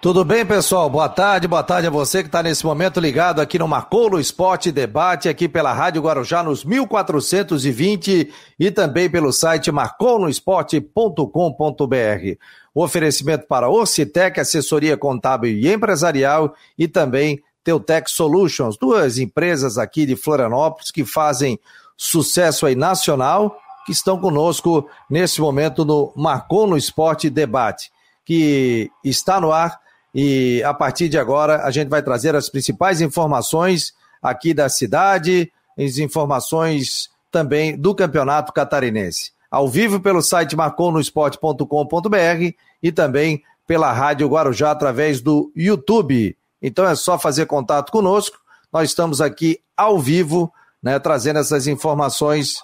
Tudo bem, pessoal? Boa tarde, boa tarde a você que está nesse momento ligado aqui no Marcou Esporte Debate, aqui pela Rádio Guarujá nos 1420 e também pelo site marconosport.com.br. O oferecimento para Ocitec, assessoria contábil e empresarial e também Teutec Solutions, duas empresas aqui de Florianópolis que fazem sucesso aí nacional, que estão conosco nesse momento no Marcou Esporte Debate, que está no ar e a partir de agora a gente vai trazer as principais informações aqui da cidade, as informações também do Campeonato Catarinense. Ao vivo pelo site marconosport.com.br e também pela Rádio Guarujá através do YouTube. Então é só fazer contato conosco. Nós estamos aqui ao vivo, né, trazendo essas informações.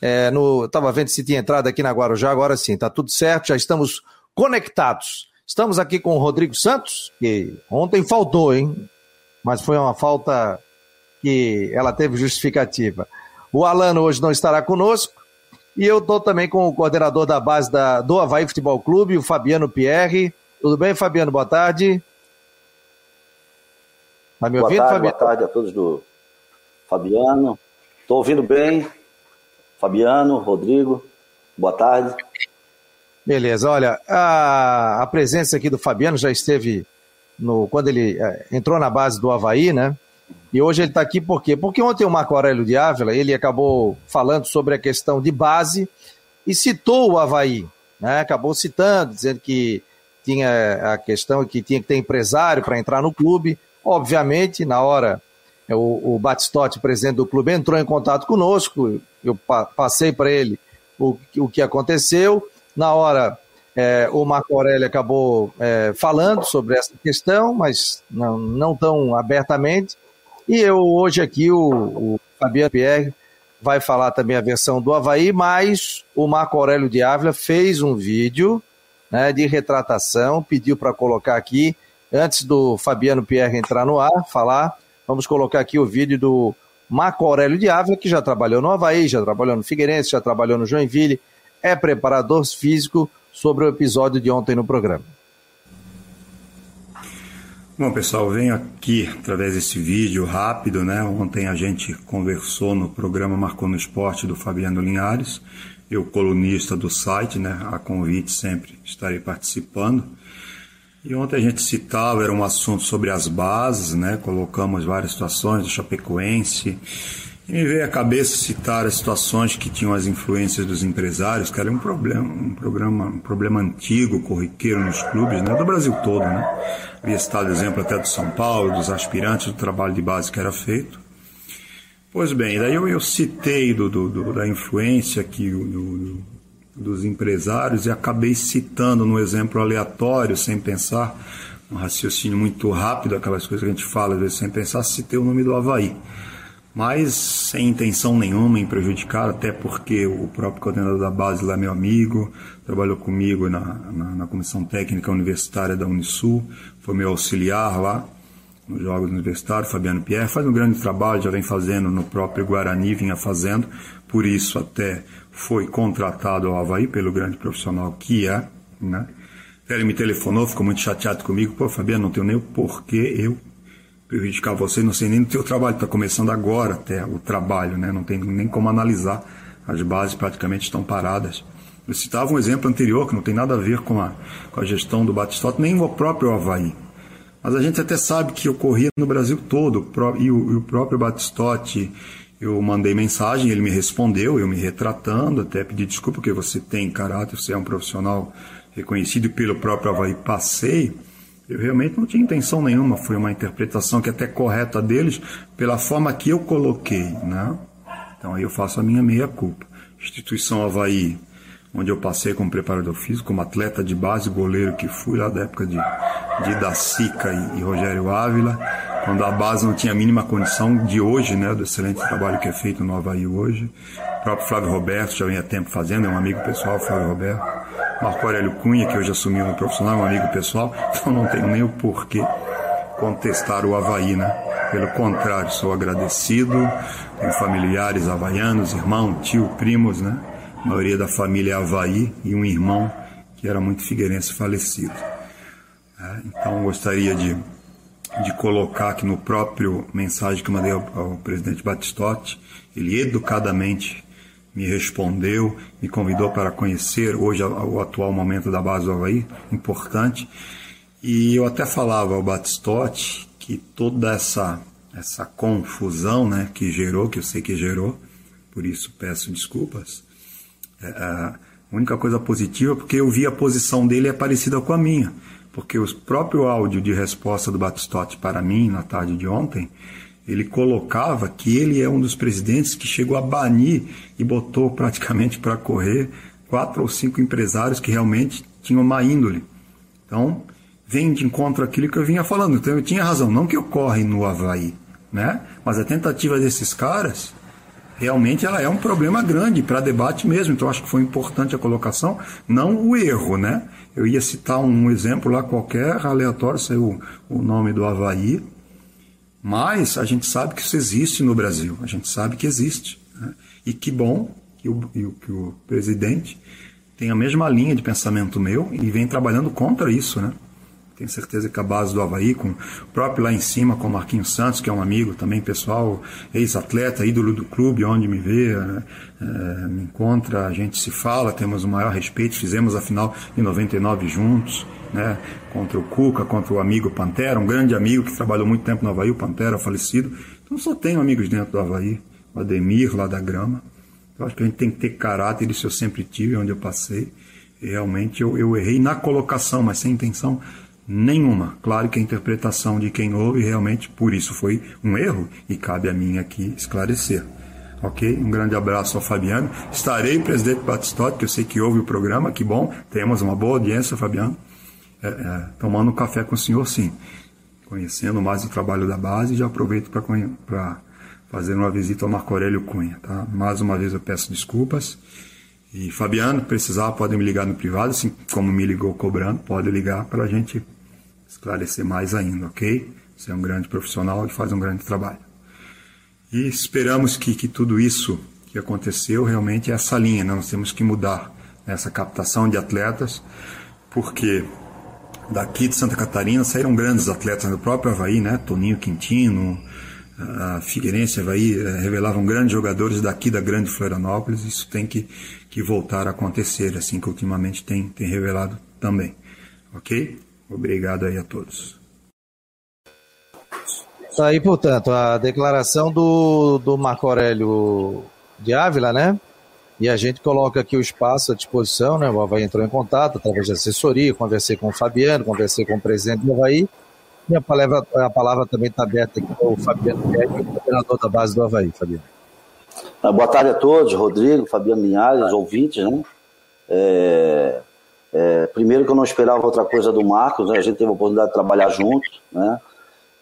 É, no, estava vendo se tinha entrado aqui na Guarujá, agora sim, está tudo certo, já estamos conectados. Estamos aqui com o Rodrigo Santos, que ontem faltou, hein? Mas foi uma falta que ela teve justificativa. O Alano hoje não estará conosco. E eu estou também com o coordenador da base da, do Havaí Futebol Clube, o Fabiano Pierre. Tudo bem, Fabiano? Boa tarde. Tá me ouvindo, boa tarde, Fabiano? Boa tarde a todos do Fabiano. Estou ouvindo bem. Fabiano, Rodrigo, boa tarde. Beleza, olha, a, a presença aqui do Fabiano já esteve no, quando ele é, entrou na base do Havaí, né? E hoje ele está aqui por quê? Porque ontem o Marco Aurélio de Ávila, ele acabou falando sobre a questão de base e citou o Havaí, né? Acabou citando, dizendo que tinha a questão que tinha que ter empresário para entrar no clube. Obviamente, na hora, o, o Batistotti, presidente do clube, entrou em contato conosco, eu pa passei para ele o, o que aconteceu, na hora, é, o Marco Aurélio acabou é, falando sobre essa questão, mas não, não tão abertamente. E eu hoje aqui, o, o Fabiano Pierre, vai falar também a versão do Havaí, mas o Marco Aurélio de Ávila fez um vídeo né, de retratação, pediu para colocar aqui, antes do Fabiano Pierre entrar no ar, falar, vamos colocar aqui o vídeo do Marco Aurélio de Ávila, que já trabalhou no Havaí, já trabalhou no Figueirense, já trabalhou no Joinville, é preparador físico, sobre o episódio de ontem no programa. Bom, pessoal, venho aqui através desse vídeo rápido, né? Ontem a gente conversou no programa Marcou no Esporte do Fabiano Linhares, eu colunista do site, né? A convite sempre estarei participando. E ontem a gente citava, era um assunto sobre as bases, né? Colocamos várias situações do Chapecoense, e me veio à cabeça citar as situações que tinham as influências dos empresários, que era um problema, um programa, um problema antigo, corriqueiro nos clubes, né, do Brasil todo, né? Havia citado exemplo até do São Paulo, dos aspirantes, do trabalho de base que era feito. Pois bem, daí eu, eu citei do, do, do, da influência que do, dos empresários e acabei citando no exemplo aleatório, sem pensar, um raciocínio muito rápido, aquelas coisas que a gente fala às vezes sem pensar, citei o nome do Havaí mas sem intenção nenhuma em prejudicar, até porque o próprio coordenador da base lá é meu amigo, trabalhou comigo na, na, na comissão técnica universitária da Unisul, foi meu auxiliar lá nos Jogos Universitários, Fabiano Pierre, faz um grande trabalho, já vem fazendo no próprio Guarani, vinha fazendo, por isso até foi contratado ao Havaí pelo grande profissional que é, né? Ele me telefonou, ficou muito chateado comigo, pô, Fabiano, não tenho nem o porquê eu prejudicar você, não sei nem no teu trabalho, está começando agora até o trabalho, né? não tem nem como analisar, as bases praticamente estão paradas. Eu citava um exemplo anterior que não tem nada a ver com a, com a gestão do Batistote, nem o próprio Havaí. Mas a gente até sabe que ocorria no Brasil todo, e o, e o próprio Batistote, eu mandei mensagem, ele me respondeu, eu me retratando, até pedi desculpa, porque você tem caráter, você é um profissional reconhecido pelo próprio Havaí, passei, eu realmente não tinha intenção nenhuma, foi uma interpretação que é até correta deles, pela forma que eu coloquei, né? Então aí eu faço a minha meia-culpa. Instituição Havaí, onde eu passei como preparador físico, como atleta de base, goleiro que fui lá da época de, de Dacica e, e Rogério Ávila, quando a base não tinha a mínima condição de hoje, né, do excelente trabalho que é feito no Havaí hoje. O próprio Flávio Roberto já há tempo fazendo, é um amigo pessoal, Flávio Roberto. Marco Aurélio Cunha, que hoje assumiu no profissional, um amigo pessoal, então não tenho nem o porquê contestar o Havaí, né? Pelo contrário, sou agradecido, tenho familiares havaianos, irmão, tio, primos, né? A maioria da família é Havaí e um irmão que era muito figueirense falecido. então gostaria de, de colocar aqui no próprio mensagem que eu mandei ao, ao presidente Batistotti, ele educadamente me respondeu, me convidou para conhecer hoje o atual momento da base do Havaí, importante. E eu até falava ao Batistotti que toda essa, essa confusão né, que gerou, que eu sei que gerou, por isso peço desculpas, é, a única coisa positiva é porque eu vi a posição dele é parecida com a minha. Porque o próprio áudio de resposta do Batistotti para mim na tarde de ontem ele colocava que ele é um dos presidentes que chegou a banir e botou praticamente para correr quatro ou cinco empresários que realmente tinham má índole. Então, vem de encontro aquilo que eu vinha falando. Então, eu tinha razão, não que ocorre no Havaí, né? mas a tentativa desses caras realmente ela é um problema grande para debate mesmo. Então acho que foi importante a colocação, não o erro, né? Eu ia citar um exemplo lá qualquer, aleatório, saiu o nome do Havaí, mas a gente sabe que isso existe no Brasil, a gente sabe que existe. Né? E que bom que o, que o presidente tem a mesma linha de pensamento meu e vem trabalhando contra isso, né? Tenho certeza que a base do Havaí, com o próprio lá em cima, com o Marquinhos Santos, que é um amigo também pessoal, ex-atleta, ídolo do clube, onde me vê, é, me encontra, a gente se fala, temos o maior respeito, fizemos a final em 99 juntos né, contra o Cuca, contra o amigo Pantera, um grande amigo que trabalhou muito tempo no Havaí, o Pantera, falecido. Então só tenho amigos dentro do Havaí, o Ademir lá da Grama. Eu acho que a gente tem que ter caráter, isso eu sempre tive, onde eu passei. Realmente eu, eu errei na colocação, mas sem intenção nenhuma. Claro que a interpretação de quem ouve realmente por isso foi um erro e cabe a mim aqui esclarecer. Ok? Um grande abraço ao Fabiano. Estarei, presidente Batistotti, que eu sei que ouve o programa, que bom. Temos uma boa audiência, Fabiano é, é, tomando um café com o senhor, sim. Conhecendo mais o trabalho da base, já aproveito para fazer uma visita ao Marco Aurélio Cunha. Tá? Mais uma vez eu peço desculpas. E Fabiano, precisar, pode me ligar no privado, assim como me ligou cobrando, pode ligar para a gente esclarecer mais ainda, ok? Você é um grande profissional e faz um grande trabalho. E esperamos que, que tudo isso que aconteceu realmente é essa linha, né? nós temos que mudar essa captação de atletas, porque daqui de Santa Catarina saíram grandes atletas do próprio Havaí, né? Toninho Quintino, a Figueirense, Havaí, eh, revelavam grandes jogadores daqui da grande Florianópolis. Isso tem que, que voltar a acontecer, assim que ultimamente tem, tem revelado também. Ok? Obrigado aí a todos. Tá aí, portanto, a declaração do, do Marco Aurélio de Ávila, né? E a gente coloca aqui o espaço à disposição, né? O Havaí entrou em contato através de assessoria, conversei com o Fabiano, conversei com o presidente do Havaí. E a palavra, a palavra também está aberta aqui para o Fabiano Guedes, coordenador da base do Havaí, Fabiano. Ah, boa tarde a todos, Rodrigo, Fabiano Linhares, ouvintes, né? É, é, primeiro que eu não esperava outra coisa do Marcos, né? a gente teve a oportunidade de trabalhar juntos, né?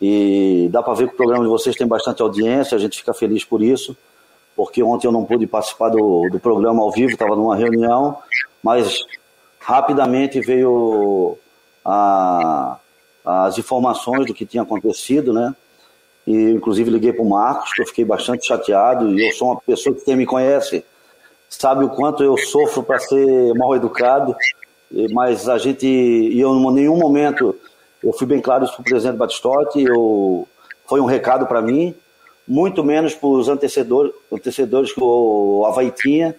E dá para ver que o programa de vocês tem bastante audiência, a gente fica feliz por isso porque ontem eu não pude participar do, do programa ao vivo, estava numa reunião, mas rapidamente veio a, as informações do que tinha acontecido, né? E inclusive liguei para o Marcos, que eu fiquei bastante chateado, e eu sou uma pessoa que quem me conhece sabe o quanto eu sofro para ser mal educado, mas a gente, e eu em nenhum momento, eu fui bem claro isso para o presidente Batistotti, eu, foi um recado para mim, muito menos para os antecedores, antecedores que o Havaí tinha.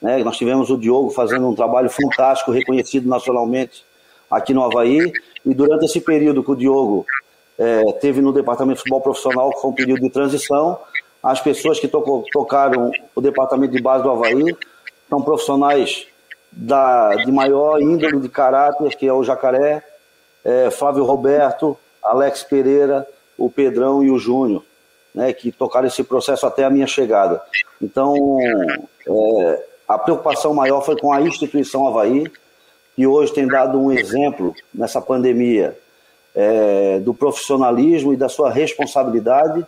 Né? Nós tivemos o Diogo fazendo um trabalho fantástico, reconhecido nacionalmente aqui no Havaí, e durante esse período que o Diogo é, teve no departamento de futebol profissional, que foi um período de transição, as pessoas que tocou, tocaram o departamento de base do Havaí são profissionais da, de maior índole de caráter, que é o Jacaré, é, Flávio Roberto, Alex Pereira, o Pedrão e o Júnior né, que tocaram esse processo até a minha chegada. Então, é, a preocupação maior foi com a instituição Havaí, que hoje tem dado um exemplo nessa pandemia é, do profissionalismo e da sua responsabilidade.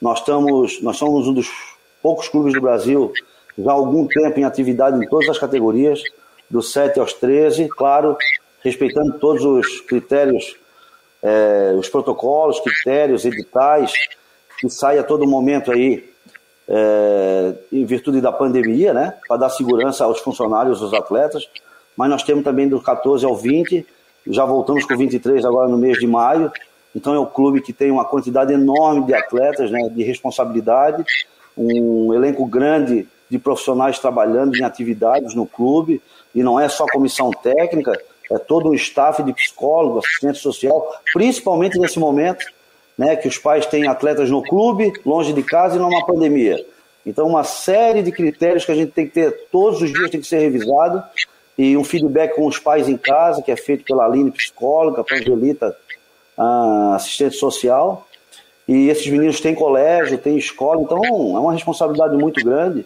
Nós, estamos, nós somos um dos poucos clubes do Brasil já há algum tempo em atividade em todas as categorias, dos 7 aos 13, claro, respeitando todos os critérios, é, os protocolos, critérios, editais, que sai a todo momento aí, é, em virtude da pandemia, né, para dar segurança aos funcionários, aos atletas, mas nós temos também do 14 ao 20, já voltamos com 23 agora no mês de maio. Então é um clube que tem uma quantidade enorme de atletas, né, de responsabilidade, um elenco grande de profissionais trabalhando em atividades no clube, e não é só comissão técnica, é todo um staff de psicólogo, assistente social, principalmente nesse momento, né, que os pais têm atletas no clube, longe de casa e numa pandemia. Então, uma série de critérios que a gente tem que ter todos os dias tem que ser revisado e um feedback com os pais em casa, que é feito pela Aline, psicóloga, a Angelita, assistente social. E esses meninos têm colégio, têm escola, então é uma responsabilidade muito grande.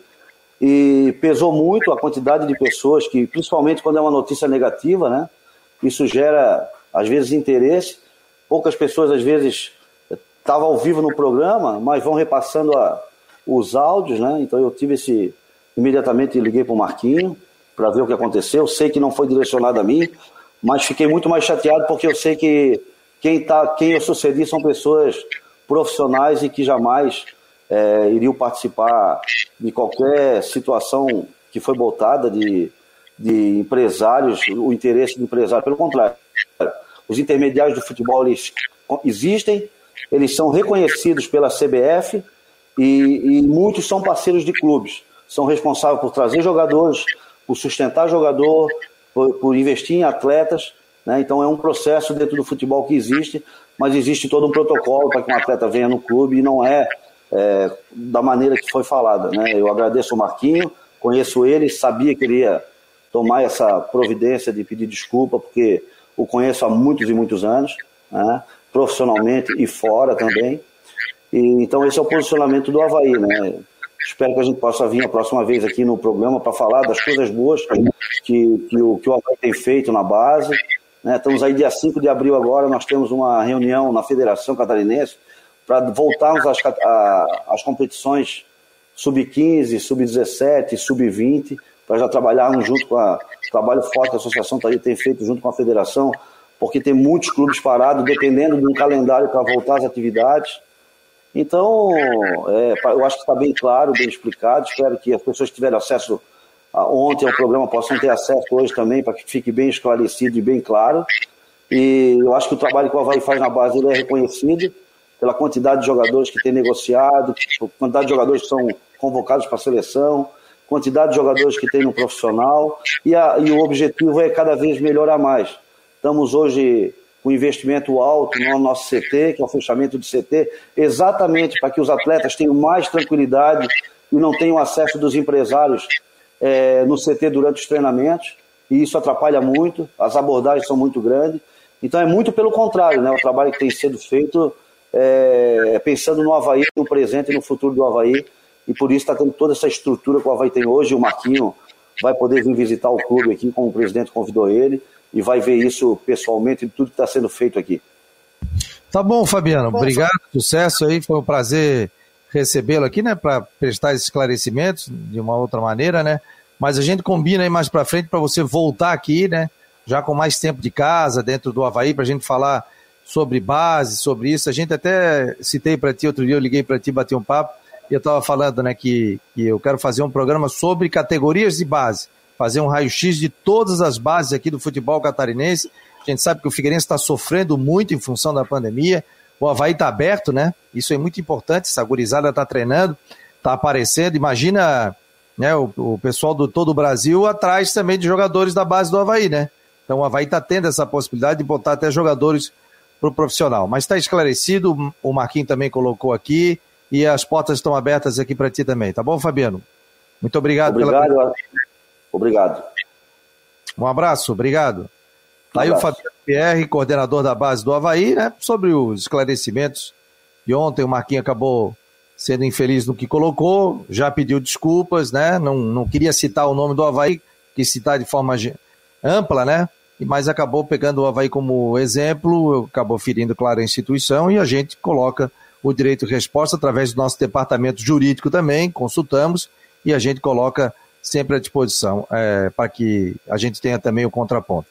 E pesou muito a quantidade de pessoas que, principalmente quando é uma notícia negativa, né? Isso gera, às vezes, interesse. Poucas pessoas, às vezes, estavam ao vivo no programa, mas vão repassando a, os áudios, né? Então eu tive esse. Imediatamente liguei para o Marquinho para ver o que aconteceu. Sei que não foi direcionado a mim, mas fiquei muito mais chateado porque eu sei que quem, tá, quem eu sucedi são pessoas profissionais e que jamais é, iriam participar de qualquer situação que foi botada de, de empresários, o interesse do empresário. Pelo contrário, os intermediários do futebol eles existem, eles são reconhecidos pela CBF e, e muitos são parceiros de clubes. São responsáveis por trazer jogadores, por sustentar jogador, por, por investir em atletas né? Então é um processo dentro do futebol que existe, mas existe todo um protocolo para que um atleta venha no clube e não é, é da maneira que foi falada. Né? Eu agradeço o Marquinho, conheço ele, sabia que ele ia tomar essa providência de pedir desculpa, porque o conheço há muitos e muitos anos, né? profissionalmente e fora também. E, então esse é o posicionamento do Havaí, né? Espero que a gente possa vir a próxima vez aqui no programa para falar das coisas boas que, que, o, que o Havaí tem feito na base, né? Estamos aí dia 5 de abril agora, nós temos uma reunião na Federação Catarinense para voltarmos às, às competições sub-15, sub-17, sub-20, para já trabalharmos junto com a trabalho forte que a associação tem feito junto com a federação, porque tem muitos clubes parados, dependendo de um calendário para voltar às atividades. Então, é, eu acho que está bem claro, bem explicado. Espero que as pessoas que tiveram acesso ontem ao programa possam ter acesso hoje também, para que fique bem esclarecido e bem claro. E eu acho que o trabalho que o Havaí faz na base ele é reconhecido pela quantidade de jogadores que tem negociado, quantidade de jogadores que são convocados para a seleção, quantidade de jogadores que tem no profissional, e, a, e o objetivo é cada vez melhorar mais. Estamos hoje com investimento alto no nosso CT, que é o fechamento de CT, exatamente para que os atletas tenham mais tranquilidade e não tenham acesso dos empresários é, no CT durante os treinamentos, e isso atrapalha muito, as abordagens são muito grandes. Então é muito pelo contrário, né? O trabalho que tem sido feito é, pensando no Havaí, no presente e no futuro do Havaí, e por isso está tendo toda essa estrutura que o Havaí tem hoje. O Marquinho vai poder vir visitar o clube aqui, como o presidente convidou ele, e vai ver isso pessoalmente, tudo que está sendo feito aqui. Tá bom, Fabiano. Obrigado, sucesso aí. Foi um prazer recebê-lo aqui, né, para prestar esclarecimentos de uma outra maneira, né? Mas a gente combina aí mais para frente para você voltar aqui, né? Já com mais tempo de casa, dentro do Havaí, para a gente falar sobre base, sobre isso. A gente até citei para ti outro dia, eu liguei para ti, bati um papo, e eu estava falando, né, que, que eu quero fazer um programa sobre categorias de base, fazer um raio-x de todas as bases aqui do futebol catarinense. A gente sabe que o Figueirense está sofrendo muito em função da pandemia, o Havaí está aberto, né? Isso é muito importante. Essa gurizada está treinando, está aparecendo. Imagina né, o, o, pessoal do todo o Brasil atrás também de jogadores da base do Havaí, né? Então o Havaí está tendo essa possibilidade de botar até jogadores para o profissional. Mas está esclarecido, o Marquinhos também colocou aqui e as portas estão abertas aqui para ti também, tá bom, Fabiano? Muito obrigado. Obrigado. Pela... Obrigado. Um abraço, obrigado. Tá aí o Fabiano Pierre, coordenador da base do Havaí, né, sobre os esclarecimentos de ontem. O Marquinhos acabou sendo infeliz no que colocou, já pediu desculpas, né? Não, não queria citar o nome do Havaí, que citar de forma ampla, né? Mas acabou pegando o Havaí como exemplo, acabou ferindo, claro, a instituição e a gente coloca o direito de resposta através do nosso departamento jurídico também, consultamos e a gente coloca sempre à disposição é, para que a gente tenha também o contraponto.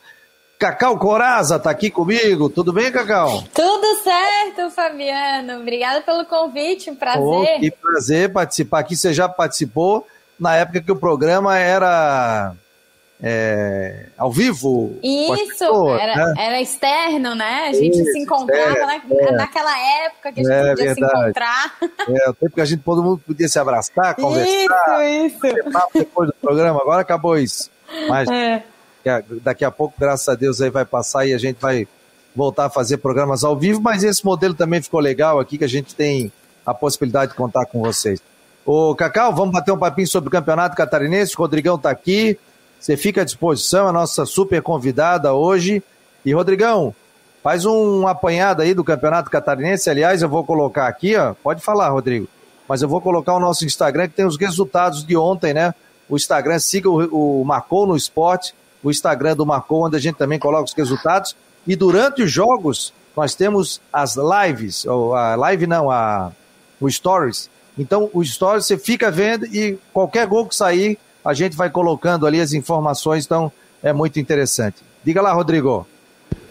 Cacau Coraza está aqui comigo. Tudo bem, Cacau? Tudo certo, Fabiano. Obrigada pelo convite, um prazer. Oh, que prazer participar aqui. Você já participou na época que o programa era é, ao vivo. Isso, era, né? era externo, né? A gente Isso, se encontrava na, é. naquela época que a gente é, podia verdade. se encontrar. É, o tempo que a gente todo mundo podia se abraçar, conversar. Isso, isso. Depois do programa, agora acabou isso. Mas é. daqui a pouco, graças a Deus, aí vai passar e a gente vai voltar a fazer programas ao vivo, mas esse modelo também ficou legal aqui, que a gente tem a possibilidade de contar com vocês. Ô, Cacau, vamos bater um papinho sobre o Campeonato Catarinense, o Rodrigão está aqui, você fica à disposição, a nossa super convidada hoje. E, Rodrigão, faz um apanhado aí do Campeonato Catarinense. Aliás, eu vou colocar aqui, ó. Pode falar, Rodrigo. Mas eu vou colocar o nosso Instagram, que tem os resultados de ontem, né? O Instagram, siga o, o Marcou no Esporte, o Instagram do Marcou, onde a gente também coloca os resultados. E durante os jogos, nós temos as lives, ou a live não, a, o Stories. Então, o Stories você fica vendo e qualquer gol que sair, a gente vai colocando ali as informações, então é muito interessante. Diga lá, Rodrigo.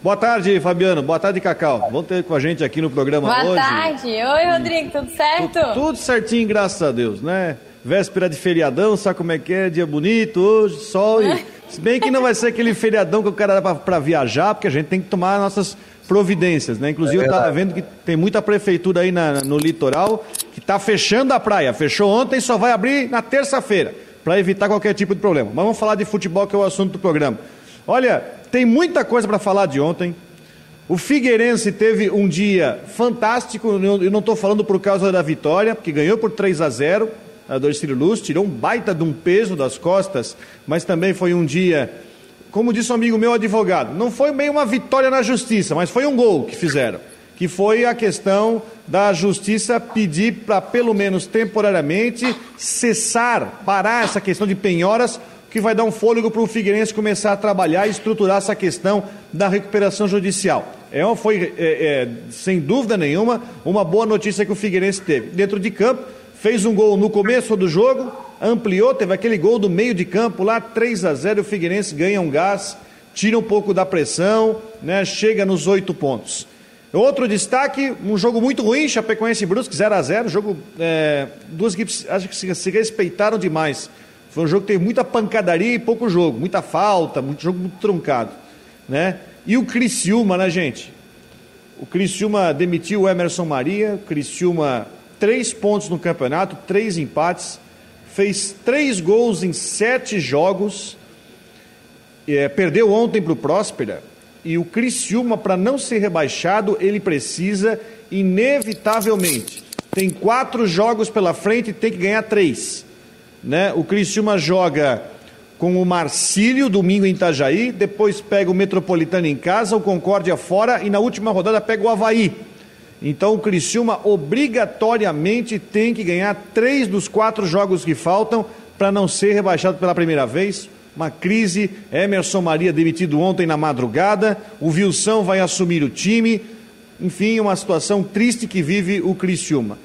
Boa tarde, Fabiano. Boa tarde, Cacau. Vamos ter com a gente aqui no programa Boa hoje. Boa tarde. Oi, Rodrigo. Tudo certo? Tudo, tudo certinho, graças a Deus, né? Véspera de feriadão, sabe como é que é? Dia bonito hoje, sol e... Se bem que não vai ser aquele feriadão que o cara dá para viajar, porque a gente tem que tomar nossas providências, né? Inclusive, é eu estava vendo que tem muita prefeitura aí na, no litoral que está fechando a praia. Fechou ontem, só vai abrir na terça-feira para evitar qualquer tipo de problema. Mas vamos falar de futebol, que é o assunto do programa. Olha, tem muita coisa para falar de ontem. O Figueirense teve um dia fantástico, eu não estou falando por causa da vitória, porque ganhou por 3 a 0 a do Estilo Luz, tirou um baita de um peso das costas, mas também foi um dia, como disse um amigo meu advogado, não foi bem uma vitória na justiça, mas foi um gol que fizeram que foi a questão da justiça pedir para, pelo menos temporariamente, cessar, parar essa questão de penhoras, que vai dar um fôlego para o Figueirense começar a trabalhar e estruturar essa questão da recuperação judicial. É, foi, é, é, sem dúvida nenhuma, uma boa notícia que o Figueirense teve. Dentro de campo, fez um gol no começo do jogo, ampliou, teve aquele gol do meio de campo lá, 3 a 0 o Figueirense ganha um gás, tira um pouco da pressão, né, chega nos oito pontos. Outro destaque, um jogo muito ruim, Chapecoense e Brusque, 0 a 0 jogo, é, duas equipes acho que se, se, respeitaram demais. Foi um jogo que teve muita pancadaria e pouco jogo, muita falta, muito jogo muito truncado, né? E o Criciúma, né, gente? O Criciúma demitiu o Emerson Maria, o Criciúma três pontos no campeonato, três empates, fez três gols em sete jogos, é, perdeu ontem para o Próspera, e o Criciúma, para não ser rebaixado, ele precisa, inevitavelmente, tem quatro jogos pela frente e tem que ganhar três. Né? O Criciúma joga com o Marcílio, domingo em Itajaí, depois pega o Metropolitano em casa, o Concórdia fora e na última rodada pega o Havaí. Então o Criciúma obrigatoriamente tem que ganhar três dos quatro jogos que faltam para não ser rebaixado pela primeira vez uma crise. Emerson Maria demitido ontem na madrugada, o Wilson vai assumir o time. Enfim, uma situação triste que vive o Criciúma.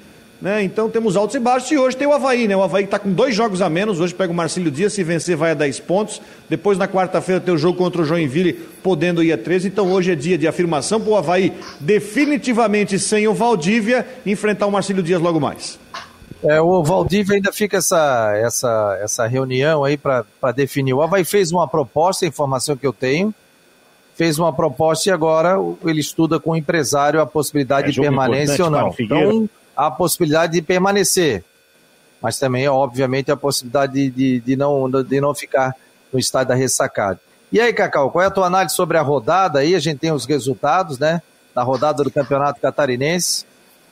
Né? Então temos altos e baixos e hoje tem o Havaí, né? O Havaí está com dois jogos a menos, hoje pega o Marcílio Dias, se vencer vai a 10 pontos. Depois na quarta-feira tem o jogo contra o Joinville, podendo ir a 13. Então hoje é dia de afirmação para o Havaí, definitivamente sem o Valdívia, enfrentar o Marcílio Dias logo mais. É, o Valdívia ainda fica essa, essa, essa reunião aí para definir. O Havaí fez uma proposta, a informação que eu tenho, fez uma proposta e agora ele estuda com o empresário a possibilidade é de permanência ou não. Então, a possibilidade de permanecer, mas também, obviamente, a possibilidade de, de, de, não, de não ficar no estado da ressacada. E aí, Cacau, qual é a tua análise sobre a rodada aí? A gente tem os resultados, né, da rodada do Campeonato Catarinense,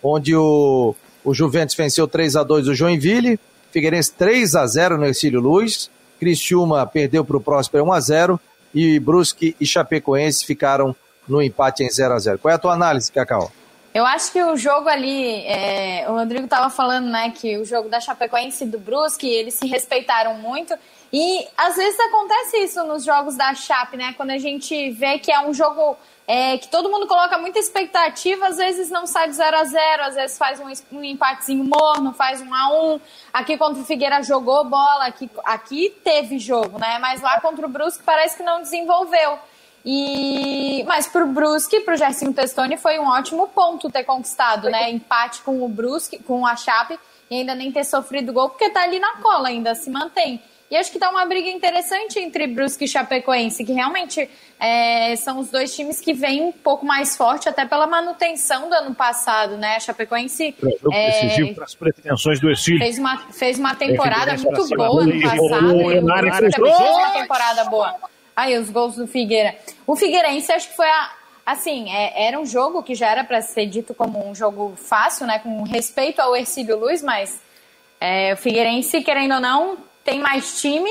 onde o o Juventus venceu 3 a 2 o Joinville, Figueirense 3 a 0 no Ercílio Luz, Criciúma perdeu para o Próspero 1 a 0 e Brusque e Chapecoense ficaram no empate em 0 a 0 Qual é a tua análise, Cacau? Eu acho que o jogo ali, é, o Rodrigo estava falando, né, que o jogo da Chapecoense e do Brusque, eles se respeitaram muito. E às vezes acontece isso nos jogos da Chape, né? Quando a gente vê que é um jogo é, que todo mundo coloca muita expectativa, às vezes não sai de 0 a 0 às vezes faz um, um empatezinho morno, faz um a 1 Aqui contra o Figueira jogou bola, aqui, aqui teve jogo, né? Mas lá contra o Brusque parece que não desenvolveu. E mas pro Brusque, pro Gersinho Testoni foi um ótimo ponto ter conquistado, né? Empate com o Brusque, com a Chape e ainda nem ter sofrido gol, porque tá ali na cola ainda, se mantém. E acho que tá uma briga interessante entre Brusque e Chapecoense, que realmente é, são os dois times que vêm um pouco mais forte, até pela manutenção do ano passado, né? A Chapecoense é, para as pretensões do Exílio. Fez uma, fez uma temporada muito boa ano passado. O Enara fez uma temporada boa. Aí, os gols do Figueira. O Figueirense, acho que foi a. Assim, é, era um jogo que já era para ser dito como um jogo fácil, né? Com respeito ao Ercílio Luz, mas é, o Figueirense, querendo ou não, tem mais time,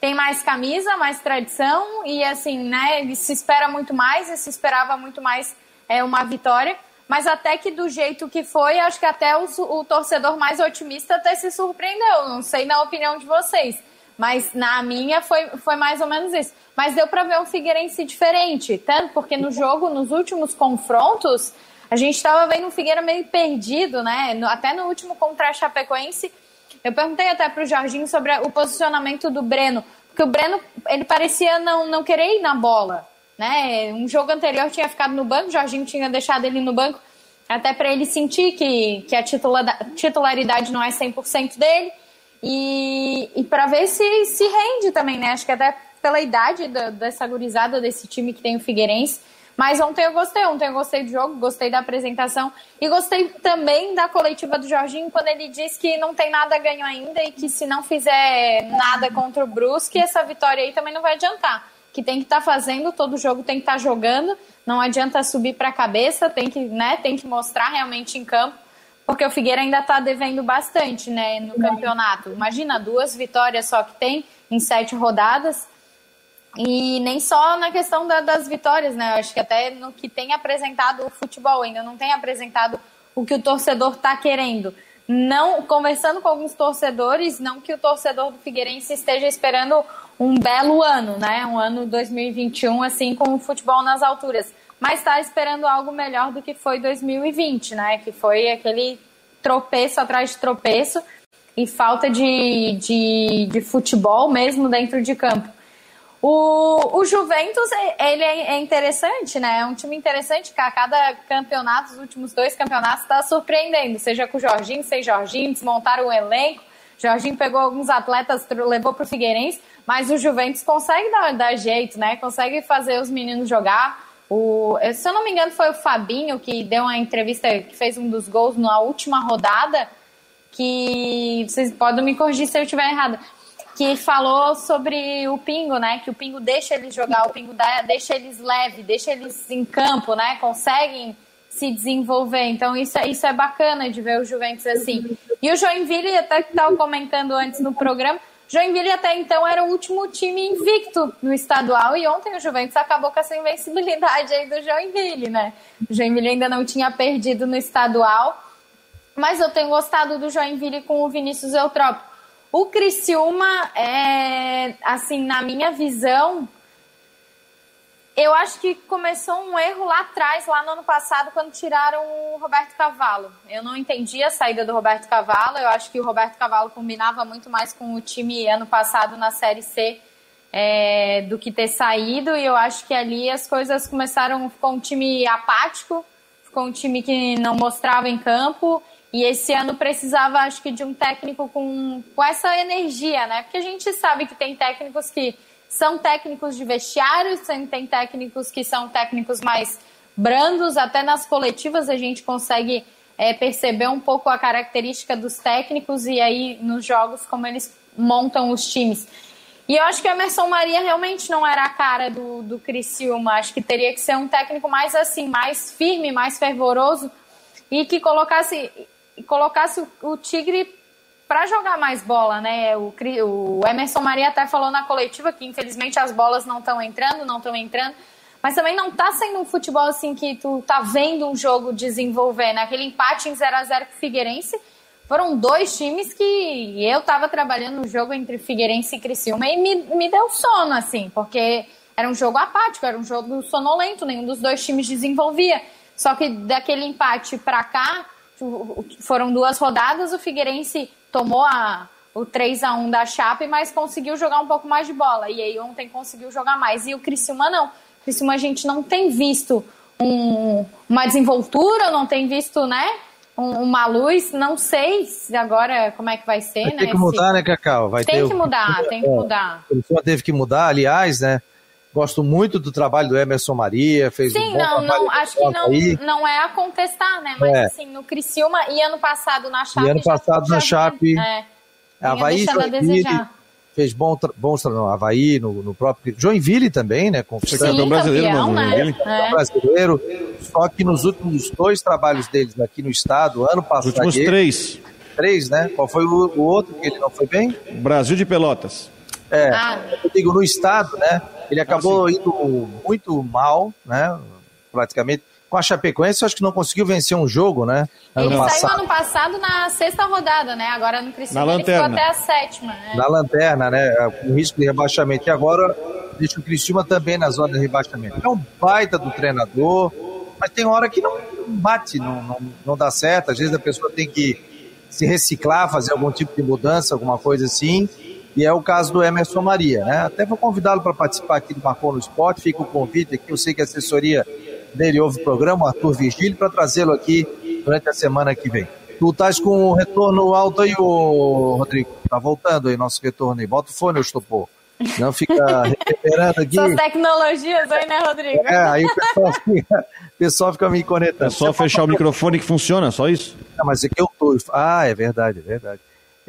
tem mais camisa, mais tradição e assim, né? Ele se espera muito mais e se esperava muito mais é, uma vitória. Mas até que do jeito que foi, acho que até o, o torcedor mais otimista até se surpreendeu. Não sei na opinião de vocês, mas na minha foi, foi mais ou menos isso. Mas deu para ver um Figueirense diferente, tanto porque no jogo, nos últimos confrontos, a gente estava vendo um Figueira meio perdido, né? Até no último contra a Chapecoense, eu perguntei até para o Jorginho sobre o posicionamento do Breno, porque o Breno ele parecia não, não querer ir na bola, né? Um jogo anterior tinha ficado no banco, o Jorginho tinha deixado ele no banco, até para ele sentir que, que a titularidade não é 100% dele e, e para ver se se rende também, né? Acho que até pela idade da, dessa gurizada desse time que tem o Figueirense mas ontem eu gostei, ontem eu gostei do jogo, gostei da apresentação e gostei também da coletiva do Jorginho quando ele diz que não tem nada ganho ainda e que se não fizer nada contra o Brusque, essa vitória aí também não vai adiantar. Que tem que estar tá fazendo, todo jogo tem que estar tá jogando, não adianta subir para a cabeça, tem que, né, tem que mostrar realmente em campo, porque o Figueira ainda está devendo bastante, né, no campeonato. Imagina duas vitórias só que tem em sete rodadas e nem só na questão da, das vitórias, né? Eu acho que até no que tem apresentado o futebol, ainda não tem apresentado o que o torcedor está querendo. Não, conversando com alguns torcedores, não que o torcedor do Figueirense esteja esperando um belo ano, né? Um ano 2021, assim, com o futebol nas alturas. Mas está esperando algo melhor do que foi 2020, né? Que foi aquele tropeço atrás de tropeço e falta de, de, de futebol mesmo dentro de campo. O, o Juventus, ele é, é interessante, né? É um time interessante que a cada campeonato, os últimos dois campeonatos, está surpreendendo. Seja com o Jorginho, sem Jorginho, desmontaram o elenco. Jorginho pegou alguns atletas, levou para o Figueirense, mas o Juventus consegue dar, dar jeito, né? Consegue fazer os meninos jogar. O, se eu não me engano, foi o Fabinho que deu uma entrevista, que fez um dos gols na última rodada, que vocês podem me corrigir se eu estiver errada que falou sobre o Pingo, né? Que o Pingo deixa eles jogar, o Pingo deixa eles leve, deixa eles em campo, né? Conseguem se desenvolver. Então isso, é, isso é bacana de ver o Juventus assim. E o Joinville, até que estava comentando antes no programa, Joinville até então era o último time invicto no estadual e ontem o Juventus acabou com essa invencibilidade aí do Joinville, né? O Joinville ainda não tinha perdido no estadual, mas eu tenho gostado do Joinville com o Vinícius Eutrópio. O Criciúma, é, assim, na minha visão, eu acho que começou um erro lá atrás, lá no ano passado, quando tiraram o Roberto Cavalo. Eu não entendi a saída do Roberto Cavalo. Eu acho que o Roberto Cavalo combinava muito mais com o time ano passado na Série C é, do que ter saído. E eu acho que ali as coisas começaram. Ficou um time apático, ficou um time que não mostrava em campo. E esse ano precisava, acho que, de um técnico com, com essa energia, né? Porque a gente sabe que tem técnicos que são técnicos de vestiário, tem técnicos que são técnicos mais brandos, até nas coletivas a gente consegue é, perceber um pouco a característica dos técnicos e aí nos jogos como eles montam os times. E eu acho que o Emerson Maria realmente não era a cara do, do Criciúma, acho que teria que ser um técnico mais assim, mais firme, mais fervoroso e que colocasse colocasse o, Tigre para jogar mais bola, né? O, o, Emerson Maria até falou na coletiva que infelizmente as bolas não estão entrando, não estão entrando, mas também não tá sendo um futebol assim que tu tá vendo um jogo desenvolver, né? Aquele empate em 0 a 0 com o Figueirense, foram dois times que eu tava trabalhando no jogo entre Figueirense e Criciúma e me, me deu sono, assim, porque era um jogo apático, era um jogo sonolento, nenhum dos dois times desenvolvia. Só que daquele empate para cá, foram duas rodadas, o Figueirense tomou a, o 3 a 1 da Chape, mas conseguiu jogar um pouco mais de bola. E aí ontem conseguiu jogar mais. E o Criciúma não. O Criciúma a gente não tem visto um, uma desenvoltura, não tem visto, né? um, uma luz, não sei se agora como é que vai ser, vai né? Tem que mudar, se... né, Cacau? Vai tem ter que mudar, tem que mudar. A teve que mudar, aliás, né? Gosto muito do trabalho do Emerson Maria, fez Sim, um bom não, não, acho que não, aí. não é a contestar, né? Mas É. assim, no Criciúma e ano passado na Chape. E ano já- passado já na vinha- Chape, É, Havaí, deixando a Joinville, fez bom tra- bons tra- no Havaí, no, no próprio Joinville também, né? Campeão Sim, brasileiro, campeão, mano, né? É. brasileiro. Só que nos últimos dois trabalhos deles aqui no estado, ano Os passado, últimos três. três, né? Qual foi o, o outro que ele não foi bem? Brasil de Pelotas. É, Ah. eu digo no estado, né? Ele acabou indo muito mal, né? Praticamente. Com a Chapecoense, eu acho que não conseguiu vencer um jogo, né? Ele saiu passado. ano passado na sexta rodada, né? Agora no Criciúma Na ele ficou lanterna. até a sétima. né? na lanterna, né? Com risco de rebaixamento. E agora deixa o Criciúma também na zona de rebaixamento. É um baita do treinador, mas tem hora que não bate, não, não, não dá certo. Às vezes a pessoa tem que se reciclar, fazer algum tipo de mudança, alguma coisa assim. E é o caso do Emerson Maria, né? Até vou convidá-lo para participar aqui do Marcou no Esporte. Fica o convite aqui. Eu sei que a assessoria dele ouve o programa, o Arthur Vigílio, para trazê-lo aqui durante a semana que vem. Tu estás com o retorno alto aí, ô, Rodrigo. Tá voltando aí nosso retorno aí. Bota o fone, eu estopou. Não fica recuperando aqui. Suas tecnologias aí, né, Rodrigo? É, aí o pessoal fica, o pessoal fica me conectando. É só fechar o microfone que funciona, só isso? Ah, mas aqui eu tô. Ah, é verdade, é verdade.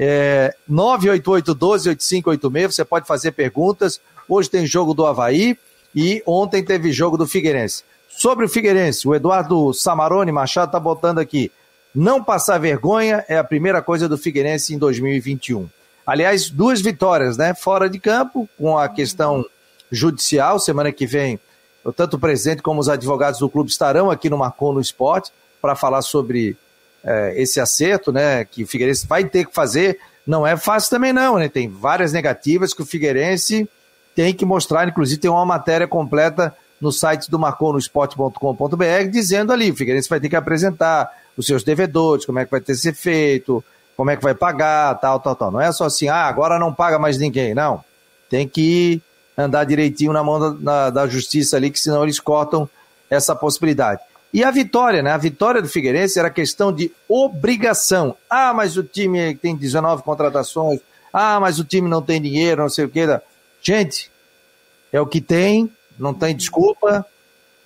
É, 988-12-8586, você pode fazer perguntas. Hoje tem jogo do Havaí e ontem teve jogo do Figueirense. Sobre o Figueirense, o Eduardo Samarone Machado tá botando aqui. Não passar vergonha é a primeira coisa do Figueirense em 2021. Aliás, duas vitórias, né? Fora de campo, com a questão judicial. Semana que vem, tanto o presidente como os advogados do clube estarão aqui no Marcon no Esporte para falar sobre é, esse acerto, né? Que o Figueirense vai ter que fazer. Não é fácil também, não, né? Tem várias negativas que o Figueirense tem que mostrar. Inclusive, tem uma matéria completa no site do marconosport.com.br dizendo ali: o Figueirense vai ter que apresentar os seus devedores, como é que vai ter que ser feito, como é que vai pagar, tal, tal, tal. Não é só assim, ah, agora não paga mais ninguém. Não. Tem que andar direitinho na mão da, na- da justiça ali, que senão eles cortam essa possibilidade. E a vitória, né? A vitória do Figueirense era questão de obrigação. Ah, mas o time tem 19 contratações. Ah, mas o time não tem dinheiro, não sei o que. Gente, é o que tem, não tem desculpa,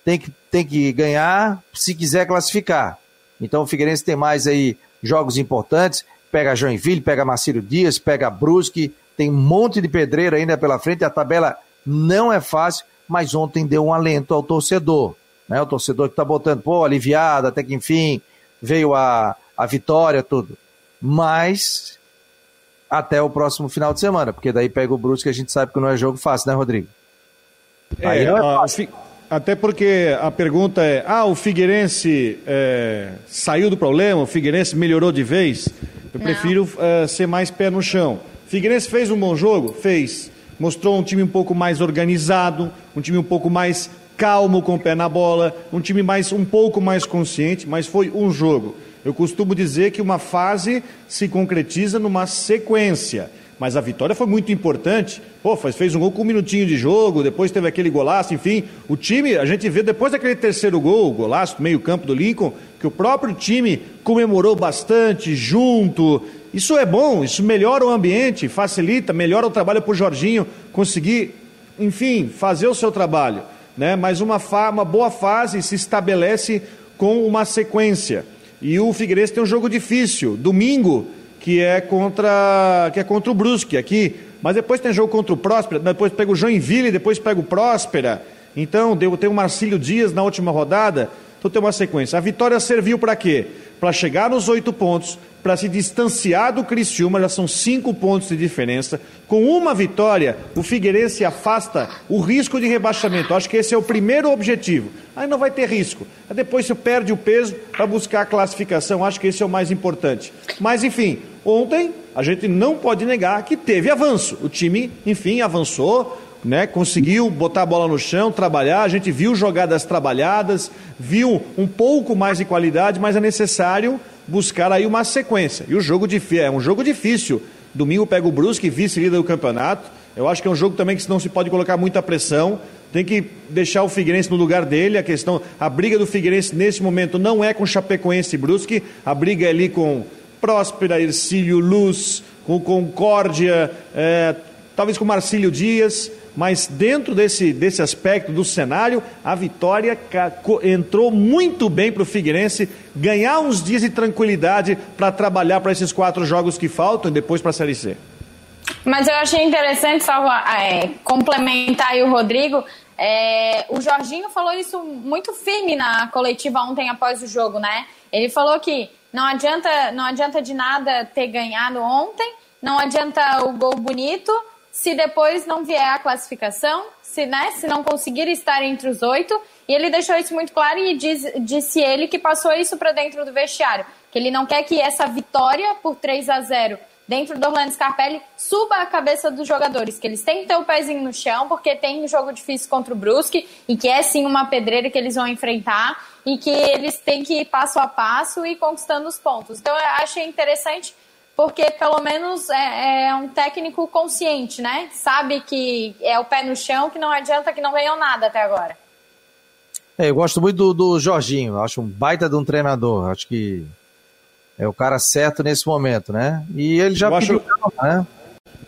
tem que, tem que ganhar se quiser classificar. Então o Figueirense tem mais aí jogos importantes, pega Joinville, pega Marcílio Dias, pega Brusque, tem um monte de pedreiro ainda pela frente, a tabela não é fácil, mas ontem deu um alento ao torcedor, né? O torcedor que está botando, pô, aliviado, até que enfim veio a, a vitória, tudo. Mas até o próximo final de semana, porque daí pega o Brusque, a gente sabe que não é jogo fácil, né, Rodrigo? Aí É, não é a- até porque a pergunta é: ah, o Figueirense é, saiu do problema, o Figueirense melhorou de vez? Eu Não. prefiro é, ser mais pé no chão. Figueirense fez um bom jogo? Fez. Mostrou um time um pouco mais organizado, um time um pouco mais calmo com o pé na bola, um time mais um pouco mais consciente, mas foi um jogo. Eu costumo dizer que uma fase se concretiza numa sequência. Mas a vitória foi muito importante. Pô, fez, um gol com um minutinho de jogo, depois teve aquele golaço, enfim. O time, a gente vê depois daquele terceiro gol, o golaço, meio-campo do Lincoln, que o próprio time comemorou bastante, junto. Isso é bom, isso melhora o ambiente, facilita, melhora o trabalho para o Jorginho conseguir, enfim, fazer o seu trabalho. Né? Mas uma, fa- uma boa fase se estabelece com uma sequência. E o Figueirense tem um jogo difícil. Domingo, que é contra que é contra o Brusque aqui, mas depois tem jogo contra o Próspera, depois pega o Joinville, depois pega o Próspera. Então, deu, tem o Marcílio Dias na última rodada, então tem uma sequência. A vitória serviu para quê? Para chegar nos oito pontos, para se distanciar do Criciúma, já são cinco pontos de diferença. Com uma vitória, o Figueirense afasta o risco de rebaixamento. Acho que esse é o primeiro objetivo. Aí não vai ter risco. Aí depois você perde o peso para buscar a classificação. Acho que esse é o mais importante. Mas, enfim, ontem a gente não pode negar que teve avanço. O time, enfim, avançou, né? Conseguiu botar a bola no chão, trabalhar. A gente viu jogadas trabalhadas, viu um pouco mais de qualidade, mas é necessário buscar aí uma sequência. E o jogo difí- é um jogo difícil. Domingo pega o Brusque, vice-líder do campeonato. Eu acho que é um jogo também que não se pode colocar muita pressão. tem que deixar o Figueirense no lugar dele. A questão, a briga do Figueirense nesse momento não é com Chapecoense e Brusque, a briga é ali com Próspera, Ercílio, Luz, com Concórdia, é, talvez com Marcílio Dias, mas dentro desse, desse aspecto do cenário, a vitória entrou muito bem para o Figueirense ganhar uns dias de tranquilidade para trabalhar para esses quatro jogos que faltam e depois para a Série C. Mas eu achei interessante, só é, complementar aí o Rodrigo. É, o Jorginho falou isso muito firme na coletiva ontem após o jogo, né? Ele falou que não adianta, não adianta de nada ter ganhado ontem, não adianta o gol bonito, se depois não vier a classificação, se, né, se não conseguir estar entre os oito. E ele deixou isso muito claro e diz, disse ele que passou isso para dentro do vestiário, que ele não quer que essa vitória por 3 a 0 dentro do Orlando Scarpelli suba a cabeça dos jogadores, que eles têm que ter o pezinho no chão, porque tem um jogo difícil contra o Brusque e que é sim uma pedreira que eles vão enfrentar e que eles têm que ir passo a passo e conquistando os pontos. Então eu achei interessante porque pelo menos é, é, um técnico consciente, né? Sabe que é o pé no chão, que não adianta que não venham nada até agora. É, eu gosto muito do, do Jorginho, acho um baita de um treinador, acho que é o cara certo nesse momento, né? E ele já eu pediu, acho... né?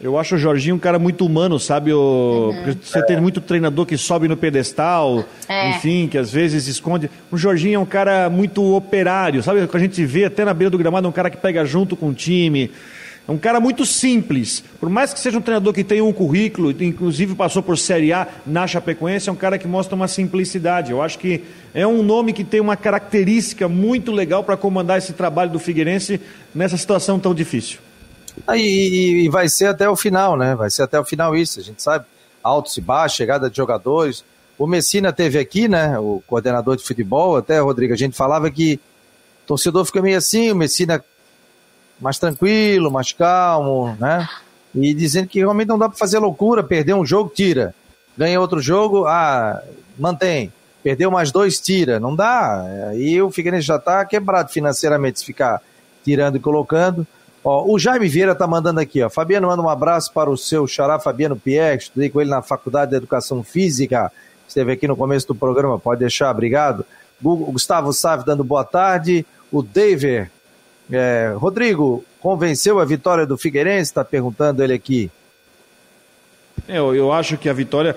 Eu acho o Jorginho um cara muito humano, sabe? O... Uhum. Você tem muito treinador que sobe no pedestal, é. enfim, que às vezes esconde. O Jorginho é um cara muito operário, sabe? O que a gente vê até na beira do gramado, é um cara que pega junto com o time. É um cara muito simples. Por mais que seja um treinador que tenha um currículo, inclusive passou por Série A na Chapecoense, é um cara que mostra uma simplicidade. Eu acho que é um nome que tem uma característica muito legal para comandar esse trabalho do Figueirense nessa situação tão difícil. E, e, vai ser até o final, né? Vai ser até o final isso, a gente sabe. Altos e baixos, chegada de jogadores. O Messina teve aqui, né? O coordenador de futebol, até, Rodrigo, a gente falava que o torcedor fica meio assim, o Messina mais tranquilo, mais calmo, né? E dizendo que realmente não dá para fazer loucura, perder um jogo, tira. Ganha outro jogo, ah, mantém. Perdeu mais dois, tira. Não dá. Aí o Figueirense já está quebrado financeiramente se ficar tirando e colocando. Ó, o Jaime Vieira tá mandando aqui, ó. Fabiano, manda um abraço para o seu xará Fabiano Pierre, estudei com ele na Faculdade de Educação Física, esteve aqui no começo do programa, pode deixar, obrigado. O Gustavo Sávio dando boa tarde. O David, é, Rodrigo, convenceu a vitória do Figueirense? Está perguntando ele aqui. É, eu, eu, acho que a vitória